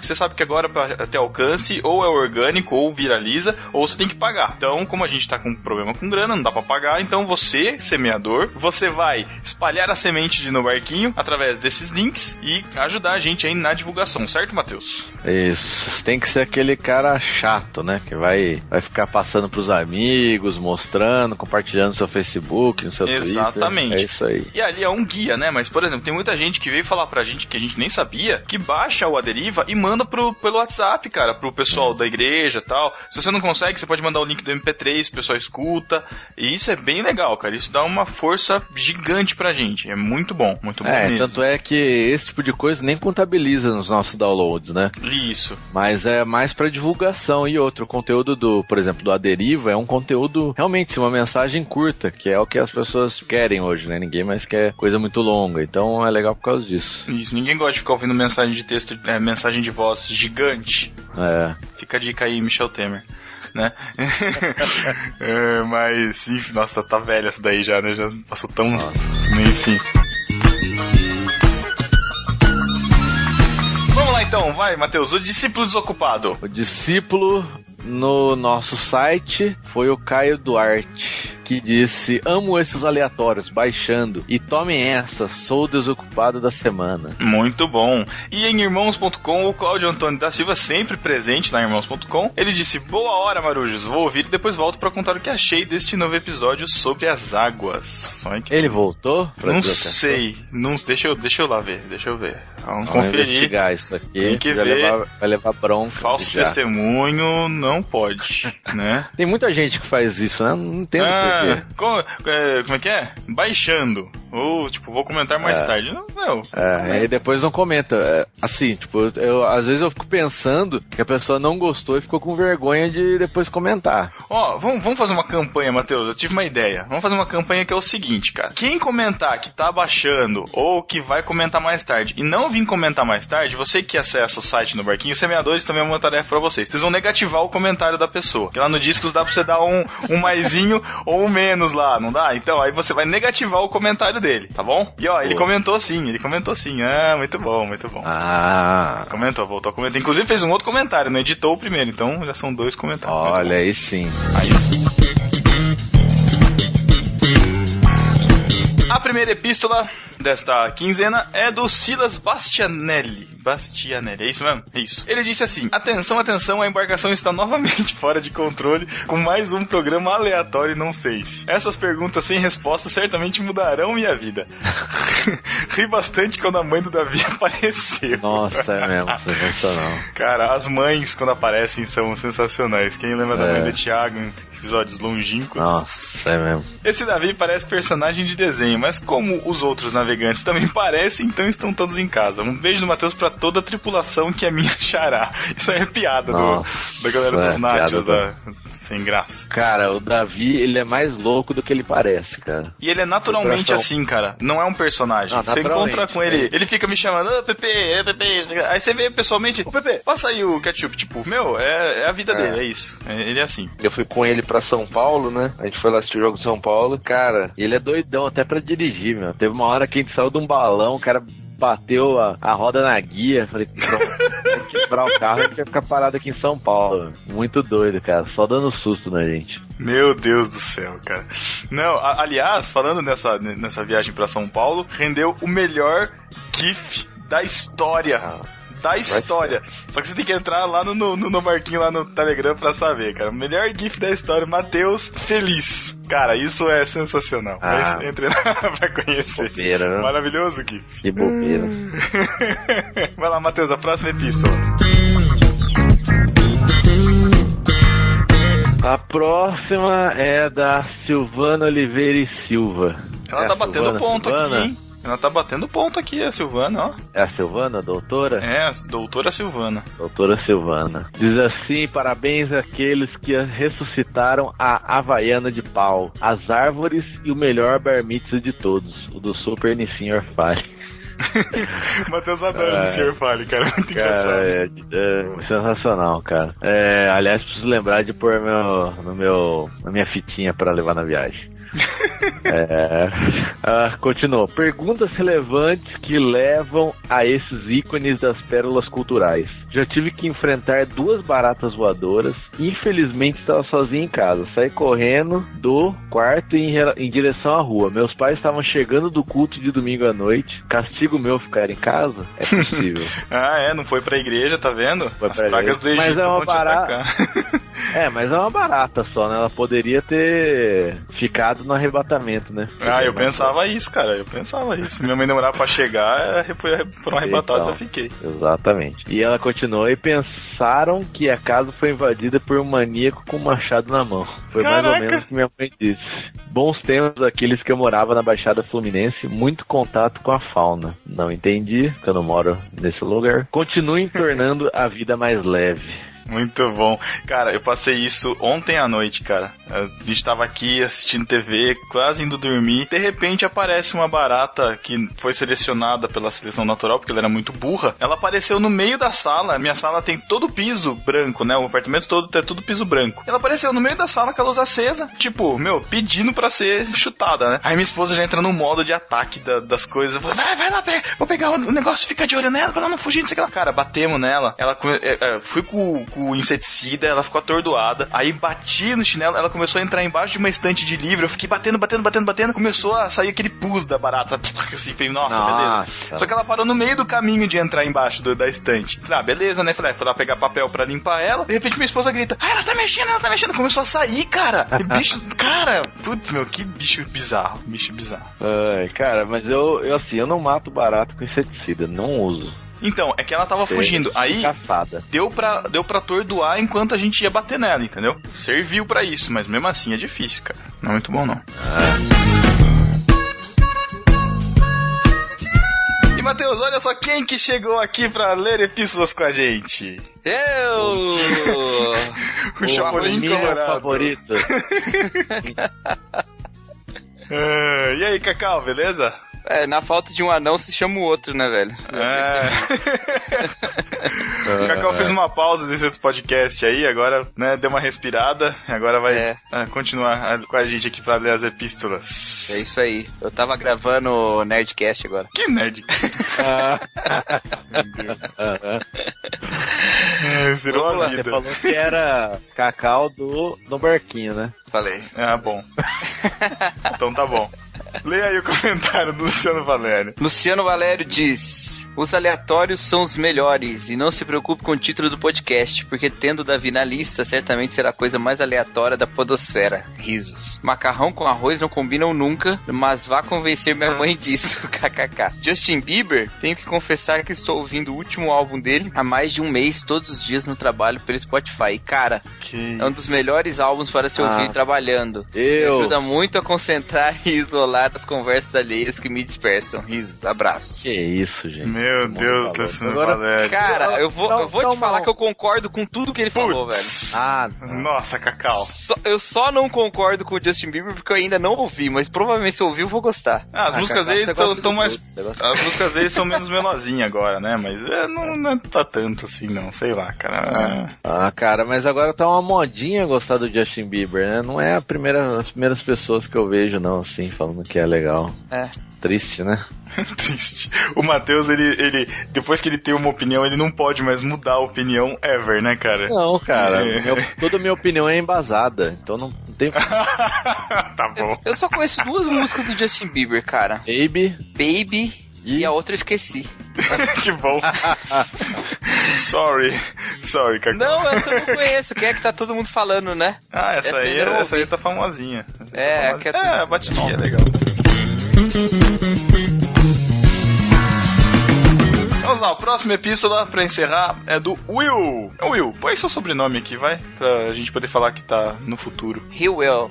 Você sabe que agora pra ter alcance, ou é orgânico, ou viraliza, ou você tem que pagar. Então, como a gente tá com problema com grana, não dá pra pagar, então você, semeador, você vai espalhar a semente de no barquinho através desses links e ajudar a gente aí na divulgação, certo, Matheus? Isso, você tem que ser aquele cara chato, né? Que vai, vai ficar passando pros amigos, mostrando, compartilhando no seu Facebook, no seu Exatamente. Twitter. É isso aí. E ali é um guia, né? Mas, por exemplo, tem muita gente que veio falar pra gente que a gente nem sabia, que baixa o Aderiva e manda pro, pelo WhatsApp, cara, pro pessoal da igreja e tal. Se você não consegue, você pode mandar o link do MP3, o pessoal escuta. E isso é bem legal, cara. Isso dá uma força gigante pra gente. É muito bom, muito bom É, mesmo. tanto é que esse tipo de coisa nem contabiliza nos nossos downloads, né? Isso. Mas é mais pra divulgação e outro o conteúdo do, por exemplo, do Aderiva é um conteúdo realmente uma mensagem curta, que é o que as pessoas querem hoje, né? Ninguém mais quer coisa muito longa, então é legal por causa disso. Isso, ninguém gosta de ficar ouvindo mensagem de texto, é, mensagem de voz gigante. É. Fica a dica aí, Michel Temer. Né? (laughs) É, mas, enfim, nossa, tá velha essa daí já, né? Já passou tão. Enfim. Vamos lá então, vai, Matheus. O discípulo desocupado. O discípulo no nosso site foi o Caio Duarte, que disse: Amo esses aleatórios, baixando. E tomem essa, sou o desocupado da semana. Muito bom. E em irmãos.com, o Cláudio Antônio da Silva, sempre presente na irmãos.com, ele disse: Boa hora, Marujos. Vou ouvir e depois volto para contar o que achei deste novo episódio sobre as águas. Que Ele voltou? Não sei. Não, deixa, eu, deixa eu lá ver. Deixa eu ver. Vamos Vamos conferir. investigar isso aqui. Tem que vai, ver. Levar, vai levar bronca. Falso já. testemunho não pode, né? (laughs) Tem muita gente que faz isso, né? Não entendo. Ah, co- é, como é que é? Baixando. Ou, tipo, vou comentar mais É. tarde. Não, não. É, aí depois não comenta. É, assim, tipo, eu, eu- às vezes eu fico pensando que a pessoa não gostou e ficou com vergonha de depois comentar. Ó, vamos, vamos fazer uma campanha, Matheus. Eu tive uma ideia. Vamos fazer uma campanha que é o seguinte, cara. Quem comentar que tá baixando ou que vai comentar mais tarde e não vir comentar mais tarde, você que acessa o site no Barquinho, semeadores também é uma tarefa pra vocês. Vocês vão negativar o comentário da pessoa. Que lá no Discos dá pra você dar um, um maisinho (laughs) ou com menos lá, não dá? Então, aí você vai negativar o comentário dele, tá bom? E ó, ele comentou sim, ele comentou sim. Ah, muito bom, muito bom. Ah, Comentou, voltou a comentar. Inclusive fez um outro comentário, não editou o primeiro, então já são dois comentários. olha aí sim. Aí sim. A primeira epístola desta quinzena é do Silas Bastianelli. Bastianelli, é isso mesmo? É isso. Ele disse assim: Atenção, atenção, a embarcação está novamente (laughs) fora de controle com mais um programa aleatório e não sei se. Essas perguntas sem resposta certamente mudarão minha vida. (laughs) Ri bastante quando a mãe do Davi (laughs) apareceu. Nossa, é mesmo, sensacional. Cara, as mães quando aparecem são sensacionais. Quem lembra da É. mãe do Thiago em episódios longínquos? Nossa, é mesmo. Esse Davi parece personagem de desenho, mas como os outros navegantes também parecem, então estão todos em casa. Um beijo do Matheus pra toda a tripulação que é minha xará. Isso aí é piada do, Nossa, da galera dos é, da... sem graça. Cara, o Davi, ele é mais louco do que ele parece, cara. E ele é naturalmente assim, cara. Não é um personagem. Não, você naturalmente, encontra com ele, é. ele fica me chamando, ô Pepe, ô Pepe. Aí você vê pessoalmente, ô Pepe, passa aí o ketchup. Tipo, meu, é, é a vida É. dele, é isso. É- ele é assim. Eu fui com ele pra São Paulo, né? A gente foi lá assistir o jogo de São Paulo. Cara, ele é doidão até pra dirigir, meu. Teve uma hora que a gente saiu de um balão, o cara bateu a, a roda na guia. Falei, pronto, quebrar o carro e a gente vai ficar parado aqui em São Paulo. Muito doido, cara. Só dando susto na gente. Meu Deus do céu, cara. Não, a- aliás, falando nessa, nessa viagem pra São Paulo, rendeu o melhor GIF da história. Da história. Só que você tem que entrar lá no, no, no barquinho lá no Telegram pra saber, cara. O melhor GIF da história, Matheus feliz. Cara, isso é sensacional. Ah. Mas Entre lá (laughs) pra conhecer. Bobeira, né? Maravilhoso GIF. Que bobeira. (laughs) Vai lá, Matheus, a próxima epístola. A próxima é da Silvana Oliveira e Silva. Ela É tá batendo Silvana? ponto Silvana? aqui, hein? Ela tá batendo ponto aqui, a Silvana, ó. É a Silvana, doutora? É, a doutora Silvana. Doutora Silvana. Diz assim: parabéns àqueles que ressuscitaram a Havaiana de pau, as árvores e o melhor bar de todos, o do Super Nissin Orfale. (laughs) Matheus adora É. o Sr. Fale, cara. Muito engraçado. Cara, é, é sensacional, cara. É, aliás, preciso lembrar de pôr meu, no meu, na minha fitinha pra levar na viagem. (laughs) É, ah, continua. Perguntas relevantes que levam a esses ícones das pérolas culturais. Já tive que enfrentar duas baratas voadoras. Infelizmente estava sozinho em casa. Saí correndo do quarto em, em direção à rua. Meus pais estavam chegando do culto de domingo à noite. Castigo meu ficar em casa? É possível. (laughs) Ah, é, não foi pra igreja, tá vendo? Foi As pra pragas do. Egito Mas é uma vão barata-. (laughs) É, mas é uma barata só, né? Ela poderia ter ficado no arrebatamento, né? Ah, eu pensava isso, cara. Eu pensava isso. Minha mãe demorava pra chegar, é, foi, foram arrebatados, Então. eu fiquei. Exatamente. E ela continuou e pensaram que a casa foi invadida por um maníaco com um machado na mão. Foi mais ou Caraca. menos o que minha mãe disse. Bons tempos aqueles que eu morava na Baixada Fluminense, muito contato com a fauna. Não entendi, porque eu não moro nesse lugar. Continuem tornando a vida mais leve. Muito bom. Cara, eu passei isso ontem à noite, cara. A gente tava aqui assistindo TV, quase indo dormir. De repente aparece uma barata que foi selecionada pela seleção natural, porque ela era muito burra. Ela apareceu no meio da sala. Minha sala tem todo o piso branco, né? O apartamento todo é tudo piso branco. Ela apareceu no meio da sala com a luz acesa, tipo, meu, pedindo pra ser chutada, né? Aí minha esposa já entra no modo de ataque da- das coisas. Vai, vai lá, pega, vou pegar o, negócio, fica de olho nela pra ela não fugir, não sei o que lá. Cara, batemos nela. Ela é, é, fui com, com o inseticida, ela ficou atordoada. Aí bati no chinelo, ela começou a entrar embaixo de uma estante de livro. Eu fiquei batendo, batendo, batendo, batendo. Começou a sair aquele pus da barata, sabe? (laughs) Assim, falei, nossa, Nossa. beleza. Só que ela parou no meio do caminho de entrar embaixo do- da estante. Falei, ah, beleza, né? Falei, ah, fui lá pegar papel pra limpar ela. De repente minha esposa grita, ah, ela tá mexendo, ela tá mexendo. Começou a sair, cara. E bicho, (laughs) cara, putz, meu, que bicho bizarro, bicho bizarro. Ai, cara, mas eu, eu assim, eu não mato barato com inseticida, não uso. Então, é que ela tava fugindo. Aí Caçada. deu pra, deu pra atordoar enquanto a gente ia bater nela, entendeu? Serviu pra isso, mas mesmo assim é difícil, cara. Não é muito bom, não. E Matheus, olha só quem que chegou aqui pra ler epístolas com a gente. Eu! (laughs) O Chapolin Minha Colorado. favorita. (laughs) Ah, e aí, Cacau, beleza? É, na falta de um anão se chama o outro, né, velho? É. (laughs) o Cacau fez uma pausa desse outro podcast aí, agora, né, deu uma respirada, agora vai É. ah, continuar com a gente aqui pra ler as epístolas. É isso aí. Eu tava gravando o Nerdcast agora. Que nerd. (laughs) É, zerou Vamos a lá, Você vida. falou que era cacau do, do barquinho, né? Falei. Ah, bom. (laughs) então tá bom. Leia aí o comentário do Luciano Valério. Luciano Valério diz: Os aleatórios são os melhores e não se preocupe com o título do podcast, porque tendo Davi na lista, certamente será a coisa mais aleatória da podosfera. Risos. Macarrão com arroz não combinam nunca, mas vá convencer minha mãe disso. (laughs) KKK. Justin Bieber, tenho que confessar que estou ouvindo o último álbum dele há mais de um mês, todos os dias no trabalho pelo Spotify. E, cara, Que é um dos melhores álbuns para se ouvir Ah. trabalhando. Eu. Ajuda muito a concentrar (laughs) e isolar as conversas alheias que me dispersam. Risos, abraços. Que isso, gente. Meu Simone Deus, falou. Luciano Agora, Valério. Cara, eu vou, Não, eu vou não, te falar que eu concordo com tudo que ele falou, velho. Ah, Nossa, Cacau. Só- eu só não concordo com o Justin Bieber porque eu ainda não ouvi, mas provavelmente se eu ouvir eu vou gostar. Ah, as Ah, músicas dele você estão mais. tudo, As músicas dele são menos melosinhas agora, né? Mas é, não, não tá tanto assim, não. Sei lá, cara. Ah, cara, mas agora tá uma modinha gostar do Justin Bieber, né? Não é a primeira, as primeiras pessoas que eu vejo, não, assim, falando que é legal. É. Triste, né? (laughs) Triste. O Matheus, ele, ele. Depois que ele tem uma opinião, ele não pode mais mudar a opinião ever, né, cara? Não, cara, É. meu- toda a minha opinião é embasada, então não, não tem (laughs) tá bom. Eu, eu só conheço duas músicas do Justin Bieber, cara. baby Baby e e a outra eu esqueci. (laughs) que bom. sorry. Sorry, Cacau. Não, essa eu não conheço. Quem é que tá todo mundo falando, né? Ah, essa Essa aí, essa aí tá famosinha. Essa aí É, tá é famosinha. é, a batidinha é legal. Vamos lá, o próximo epístola pra encerrar é do Will. Ô, Will, põe seu sobrenome aqui, vai, pra gente poder falar que tá no futuro. He will.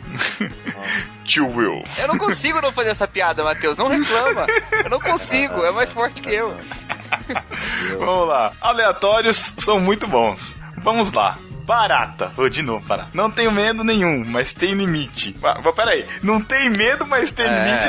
(laughs) Tio Will. Eu não consigo não fazer essa piada, Matheus. Não reclama. Eu não consigo. É mais forte que eu. (laughs) Vamos lá. Aleatórios são muito bons. Vamos lá. Barata. Vou de novo, barata. Não tenho medo nenhum, mas tem limite. Ah, peraí. Não tem medo, mas tem É. limite.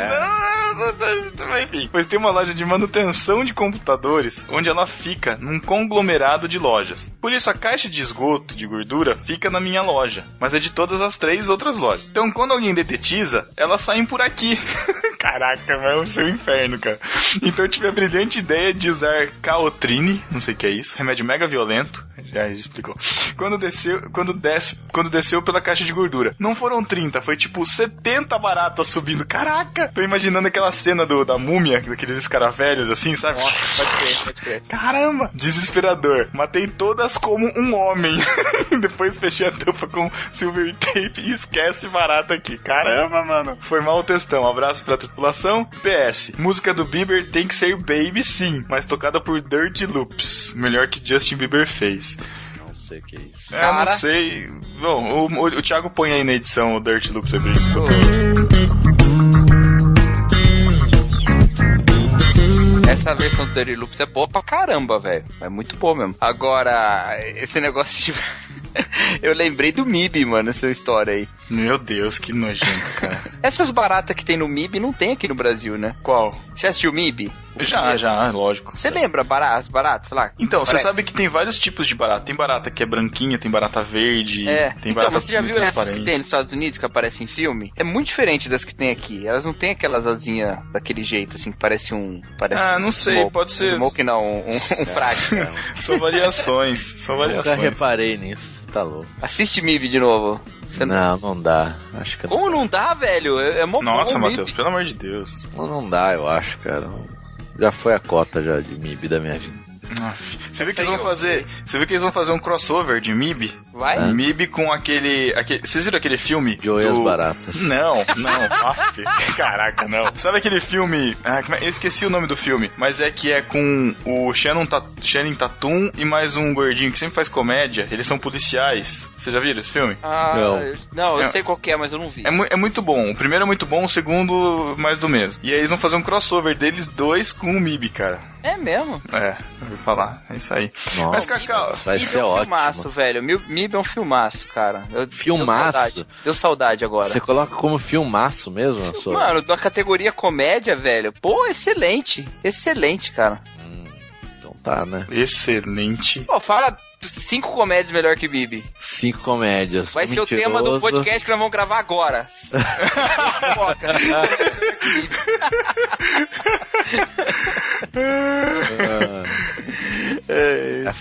Não, enfim. Pois tem uma loja de manutenção de computadores, onde ela fica num conglomerado de lojas. Por isso, a caixa de esgoto de gordura fica na minha loja, mas é de todas as três outras lojas. Então, quando alguém detetiza, elas saem por aqui. (laughs) Caraca, vai ser um inferno, cara. Então eu tive a brilhante ideia de usar Caotrine, não sei o que é isso, remédio mega violento, já explicou. Quando desceu, quando desce, quando desceu pela caixa de gordura. Não foram 30, foi tipo 70 baratas subindo. Caraca! Tô imaginando aquela cena do, da múmia, daqueles escaravelhos assim, sabe? Pode crer, pode crer. Caramba! Desesperador. Matei todas como um homem. (laughs) Depois fechei a tampa com silver tape e esquece barata aqui. Caramba, mano. Foi mal o textão. Abraço pra tripulação. PS. Música do Bieber tem que ser Baby sim, mas tocada por Dirty Loops. Melhor que Justin Bieber fez. Não sei o que é isso. É, eu não sei. Bom, o, o, o Thiago põe aí na edição o aí pra gente escutar. Essa versão do Dirty Loops é boa pra caramba, velho. É muito boa mesmo. Agora, esse negócio de. (laughs) (laughs) Eu lembrei do MIB, mano, essa história aí. Meu Deus, que nojento, cara. (laughs) Essas baratas que tem no MIB não tem aqui no Brasil, né? Qual? Você assistiu o MIB? Já, já, lógico. Você lembra bara- as baratas lá? Então, você sabe que tem vários tipos de barata. Tem barata que é branquinha, tem barata verde, É, tem então, barata mas você já viu essas que tem nos Estados Unidos que aparecem em filme? É muito diferente das que tem aqui. Elas não têm aquelas asinhas daquele jeito, assim, que parece um. Parece Ah, um não sei, smoke. pode ser. Um smoke não, um, um, um frade. São variações, são Nunca variações. reparei nisso, tá louco. Assiste MIB de novo. Você não... Não, não dá. Acho que Como não dá, velho? É, é mó Nossa, Matheus, pelo amor de Deus. Não, não dá, eu acho, cara. Já foi a cota já de MIB da minha vida. Você viu que eles vão fazer. Você viu que eles vão fazer um crossover de MIB? Vai? MIB com aquele, aquele. Vocês viram aquele filme? Joe e as do- baratas. Não, não. Aff, caraca, não. Sabe aquele filme. Ah, como é- Eu esqueci o nome do filme, mas é que é com o Shannon, Ta... Shannon Tatum e mais um gordinho que sempre faz comédia. Eles são policiais. Vocês já viram esse filme? Ah, Não. eu- não, eu É. sei qual que é, mas eu não vi. É, mu- é muito bom. O primeiro é muito bom, o segundo mais do mesmo. E aí eles vão fazer um crossover deles dois com o MIB, cara. É mesmo? É, falar. É isso aí. Nossa, Mas, Cacau, vai Mib ser é um ótimo. filmaço, velho. Mib é um filmaço, cara. Eu- Filmaço? Deu saudade, deu saudade agora. Você coloca como filmaço mesmo a sua? Mano, da categoria comédia, velho. Pô, excelente. Excelente, cara. Hum, então tá, né? excelente. Pô, fala cinco comédias melhor que Bibi. Cinco comédias. Vai ser o tema do Mentiroso. podcast que nós vamos gravar agora. (laughs)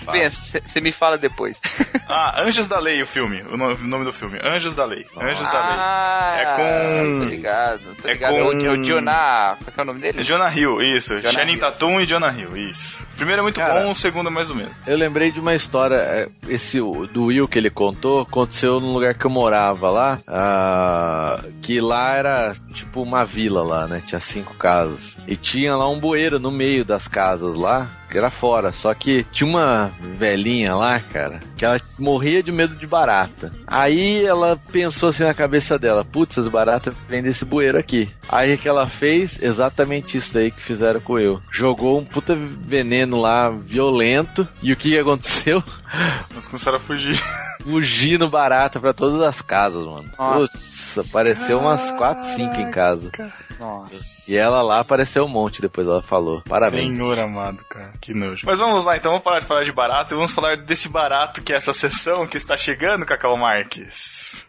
Ah, é fácil. Você me fala depois. (laughs) Ah, Anjos da Lei, o filme. O no- o nome do filme. Anjos da Lei. Anjos da Lei. Ah, É com- Tô ligado, tô é ligado. com- É o, é o Jonah... Qual que é o nome dele? Jonah Hill, isso. Jonah Channing Hill. Tatum e Jonah Hill, isso. O primeiro é muito Cara. bom, o segundo é mais ou menos. Eu lembrei de uma história, é, esse o- do Will que ele contou, aconteceu num lugar que eu morava lá, ah, que lá era tipo uma vila lá, né? Tinha cinco casas. E tinha lá um bueiro no meio das casas lá, que era fora. Só que tinha uma velhinha lá, cara, que ela morria de medo de barata. Aí ela pensou assim na cabeça dela, putz, as baratas vêm desse bueiro aqui. Aí que ela fez? Exatamente isso daí que fizeram com eu. Jogou um puta veneno lá, violento. E o que aconteceu? (laughs) Nós começaram a fugir. Fugindo barata pra todas as casas, mano. Nossa. Putz, apareceu umas 4, 5 em casa. Nossa. E ela lá apareceu um monte depois, ela falou. Parabéns. Senhor amado, cara. Que nojo. Mas vamos lá, então. Vamos parar de falar de barato e vamos falar desse barato que é essa sessão que está chegando, Cacau Marques.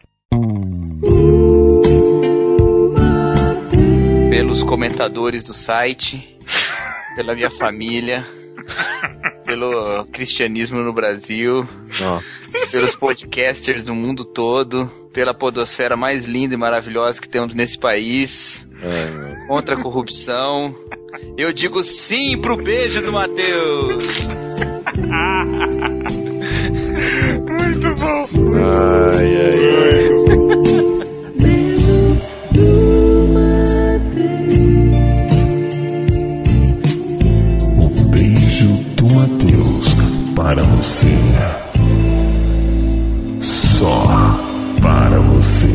Pelos comentadores do site, pela minha (laughs) família, (laughs) pelo cristianismo no Brasil, pelos podcasters do mundo todo, pela podosfera mais linda e maravilhosa que temos nesse país, meu. contra a corrupção. Eu digo sim pro beijo do Matheus. (laughs) Muito bom. Ai, ai, ai. Para você. Só para você.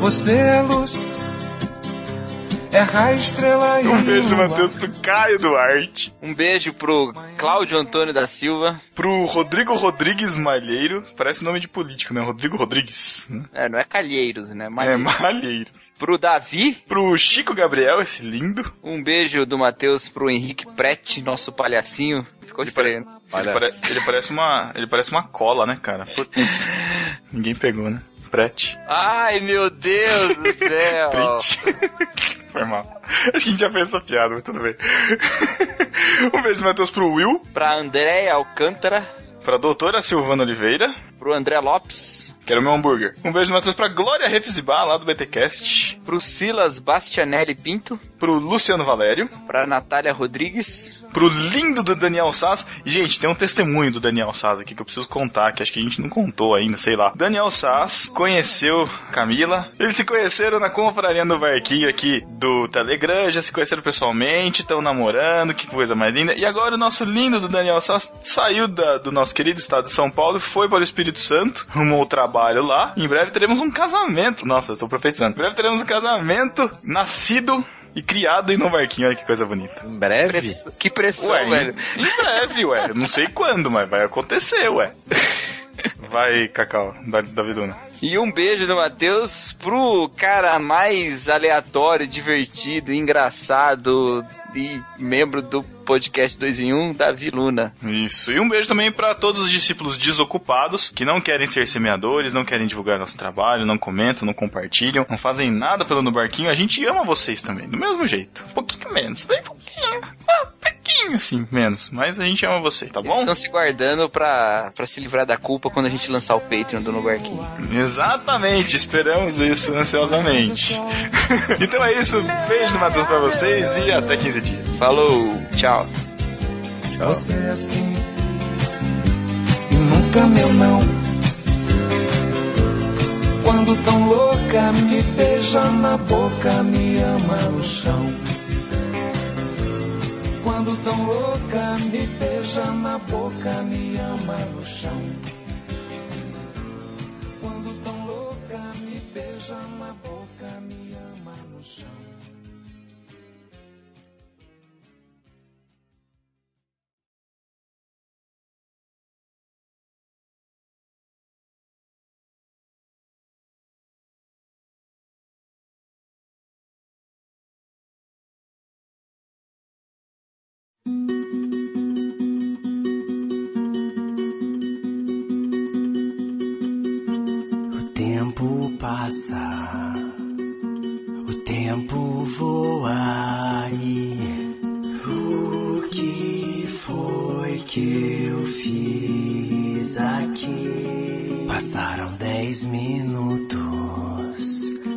Você é luz, é raio, estrela e Um beijo. Matheus, pro Caio Duarte. Um beijo pro Cláudio Antônio da Silva. Pro Rodrigo Rodrigues Malheiro. Parece nome de político, né? Rodrigo Rodrigues. né? É, não é Calheiros, né? É, Malheiros. Malheiros. Pro Davi. Pro Chico Gabriel, esse lindo. Um beijo do Matheus pro Henrique Prete, nosso palhacinho. Ficou estranho. né? Ele, pare- ele parece uma, ele parece uma cola, né, cara? Putz. (laughs) Ninguém pegou, né? Prete. Ai, meu Deus do céu. (laughs) Foi mal. Acho (laughs) que a gente já fez essa piada, mas tudo bem. (laughs) um beijo, Matheus, pro Will. pra André Alcântara. Pra doutora Silvana Oliveira. Pro André Lopes. Quero meu hambúrguer. Um beijo, Matheus, pra Glória Refizibá, lá do BTcast. Pro Silas Bastianelli Pinto. Pro Luciano Valério. Pra Natália Rodrigues. Pro lindo do Daniel Sass. E, gente, tem um testemunho do Daniel Sass aqui que eu preciso contar, que acho que a gente não contou ainda, sei lá. Daniel Sass conheceu Camila. Eles se conheceram na confraria do Varquinho aqui do Telegram, já se conheceram pessoalmente, estão namorando, que coisa mais linda. E agora o nosso lindo do Daniel Sass saiu da- do nosso querido estado de São Paulo e foi para o Espírito Santo, arrumou o trabalho lá. Em breve teremos um casamento. Nossa, eu estou profetizando. Em breve teremos um casamento nascido e criado em Novo Varquinho. Olha que coisa bonita. Em breve? Press- Que pressão, Ué, velho. em, em breve, ué. Eu Não sei quando, mas vai acontecer, ué. (laughs) Vai, Cacau, da, Daviduna. E um beijo do Matheus pro cara mais aleatório, divertido, engraçado e membro do podcast 2 em 1, Davi Luna. Isso. E um beijo também para todos os discípulos desocupados que não querem ser semeadores, não querem divulgar nosso trabalho, não comentam, não compartilham, não fazem nada pelo No Barquinho. A gente ama vocês também, do mesmo jeito. Um pouquinho menos, bem pouquinho. Ah, pouquinho, assim, menos. Mas a gente ama vocês, tá bom? Estão se guardando pra, pra se livrar da culpa quando a gente lançar o Patreon do No Barquinho. Exatamente, esperamos isso ansiosamente. (laughs) então é isso, beijo do Matheus pra vocês e até 15 dias. Falou, tchau. Você é assim e nunca meu não. Quando tão louca me beija na boca, me ama no chão. Quando tão louca, me beija na boca, me ama no chão. Passa, o tempo voa e o que foi que eu fiz aqui? Passaram dez minutos,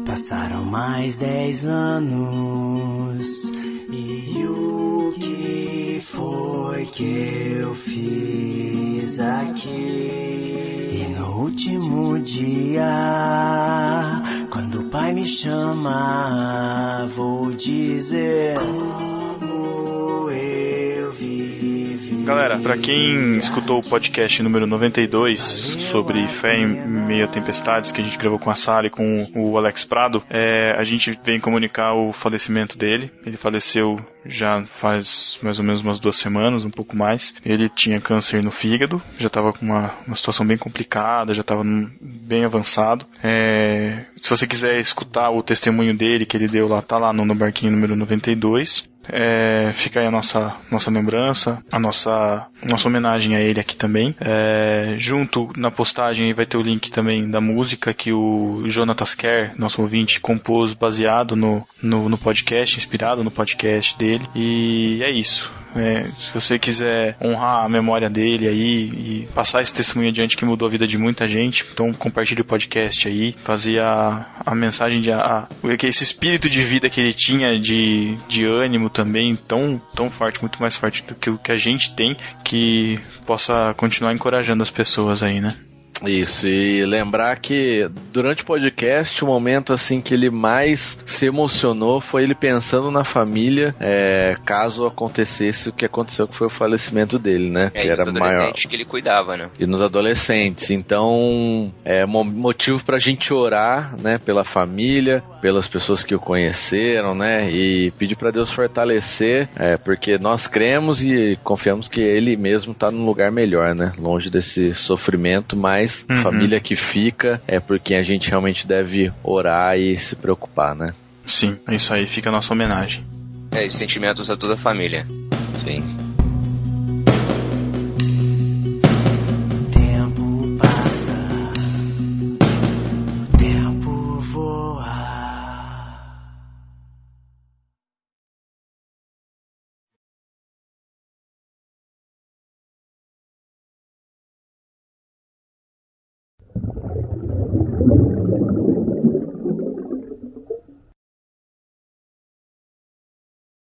passaram mais dez anos e o que foi que eu fiz aqui? E no último dia, pai me chama, vou dizer como eu vivi. Galera, pra quem escutou o podcast número 92 sobre fé em meio a tempestades que a gente gravou com a Sara e com o Alex Prado, é, a gente vem comunicar o falecimento dele. Ele faleceu já faz mais ou menos umas duas semanas, um pouco mais. Ele tinha câncer no fígado, já estava com uma, uma situação bem complicada, já estava bem avançado. É, se você quiser escutar o testemunho dele que ele deu lá, tá lá no, no barquinho número 92. É, fica aí a nossa, nossa lembrança, a nossa, nossa homenagem a ele aqui também. É, junto na postagem vai ter o link também da música que o Jonatas Kerr, nosso ouvinte, compôs baseado no, no, no podcast, inspirado no podcast dele. E é isso. É, se você quiser honrar a memória dele aí e passar esse testemunho adiante que mudou a vida de muita gente, então compartilhe o podcast aí, fazer a, a mensagem de a, a, esse espírito de vida que ele tinha de, de ânimo também tão, tão forte, muito mais forte do que o que a gente tem, que possa continuar encorajando as pessoas aí, né? Isso, e lembrar que durante o podcast, o momento assim que ele mais se emocionou foi ele pensando na família, é, caso acontecesse o que aconteceu, que foi o falecimento dele, né? É, que e era nos adolescentes maior. que ele cuidava, né? E nos adolescentes. Então, é mo- motivo pra gente orar, né, pela família, pelas pessoas que o conheceram, né, e pedir pra Deus fortalecer, é, porque nós cremos e confiamos que ele mesmo tá num lugar melhor, né, longe desse sofrimento, mas a Uhum. família que fica é por quem a gente realmente deve orar e se preocupar, né? Sim, é isso aí, fica a nossa homenagem. É, e sentimentos a toda a família. Sim.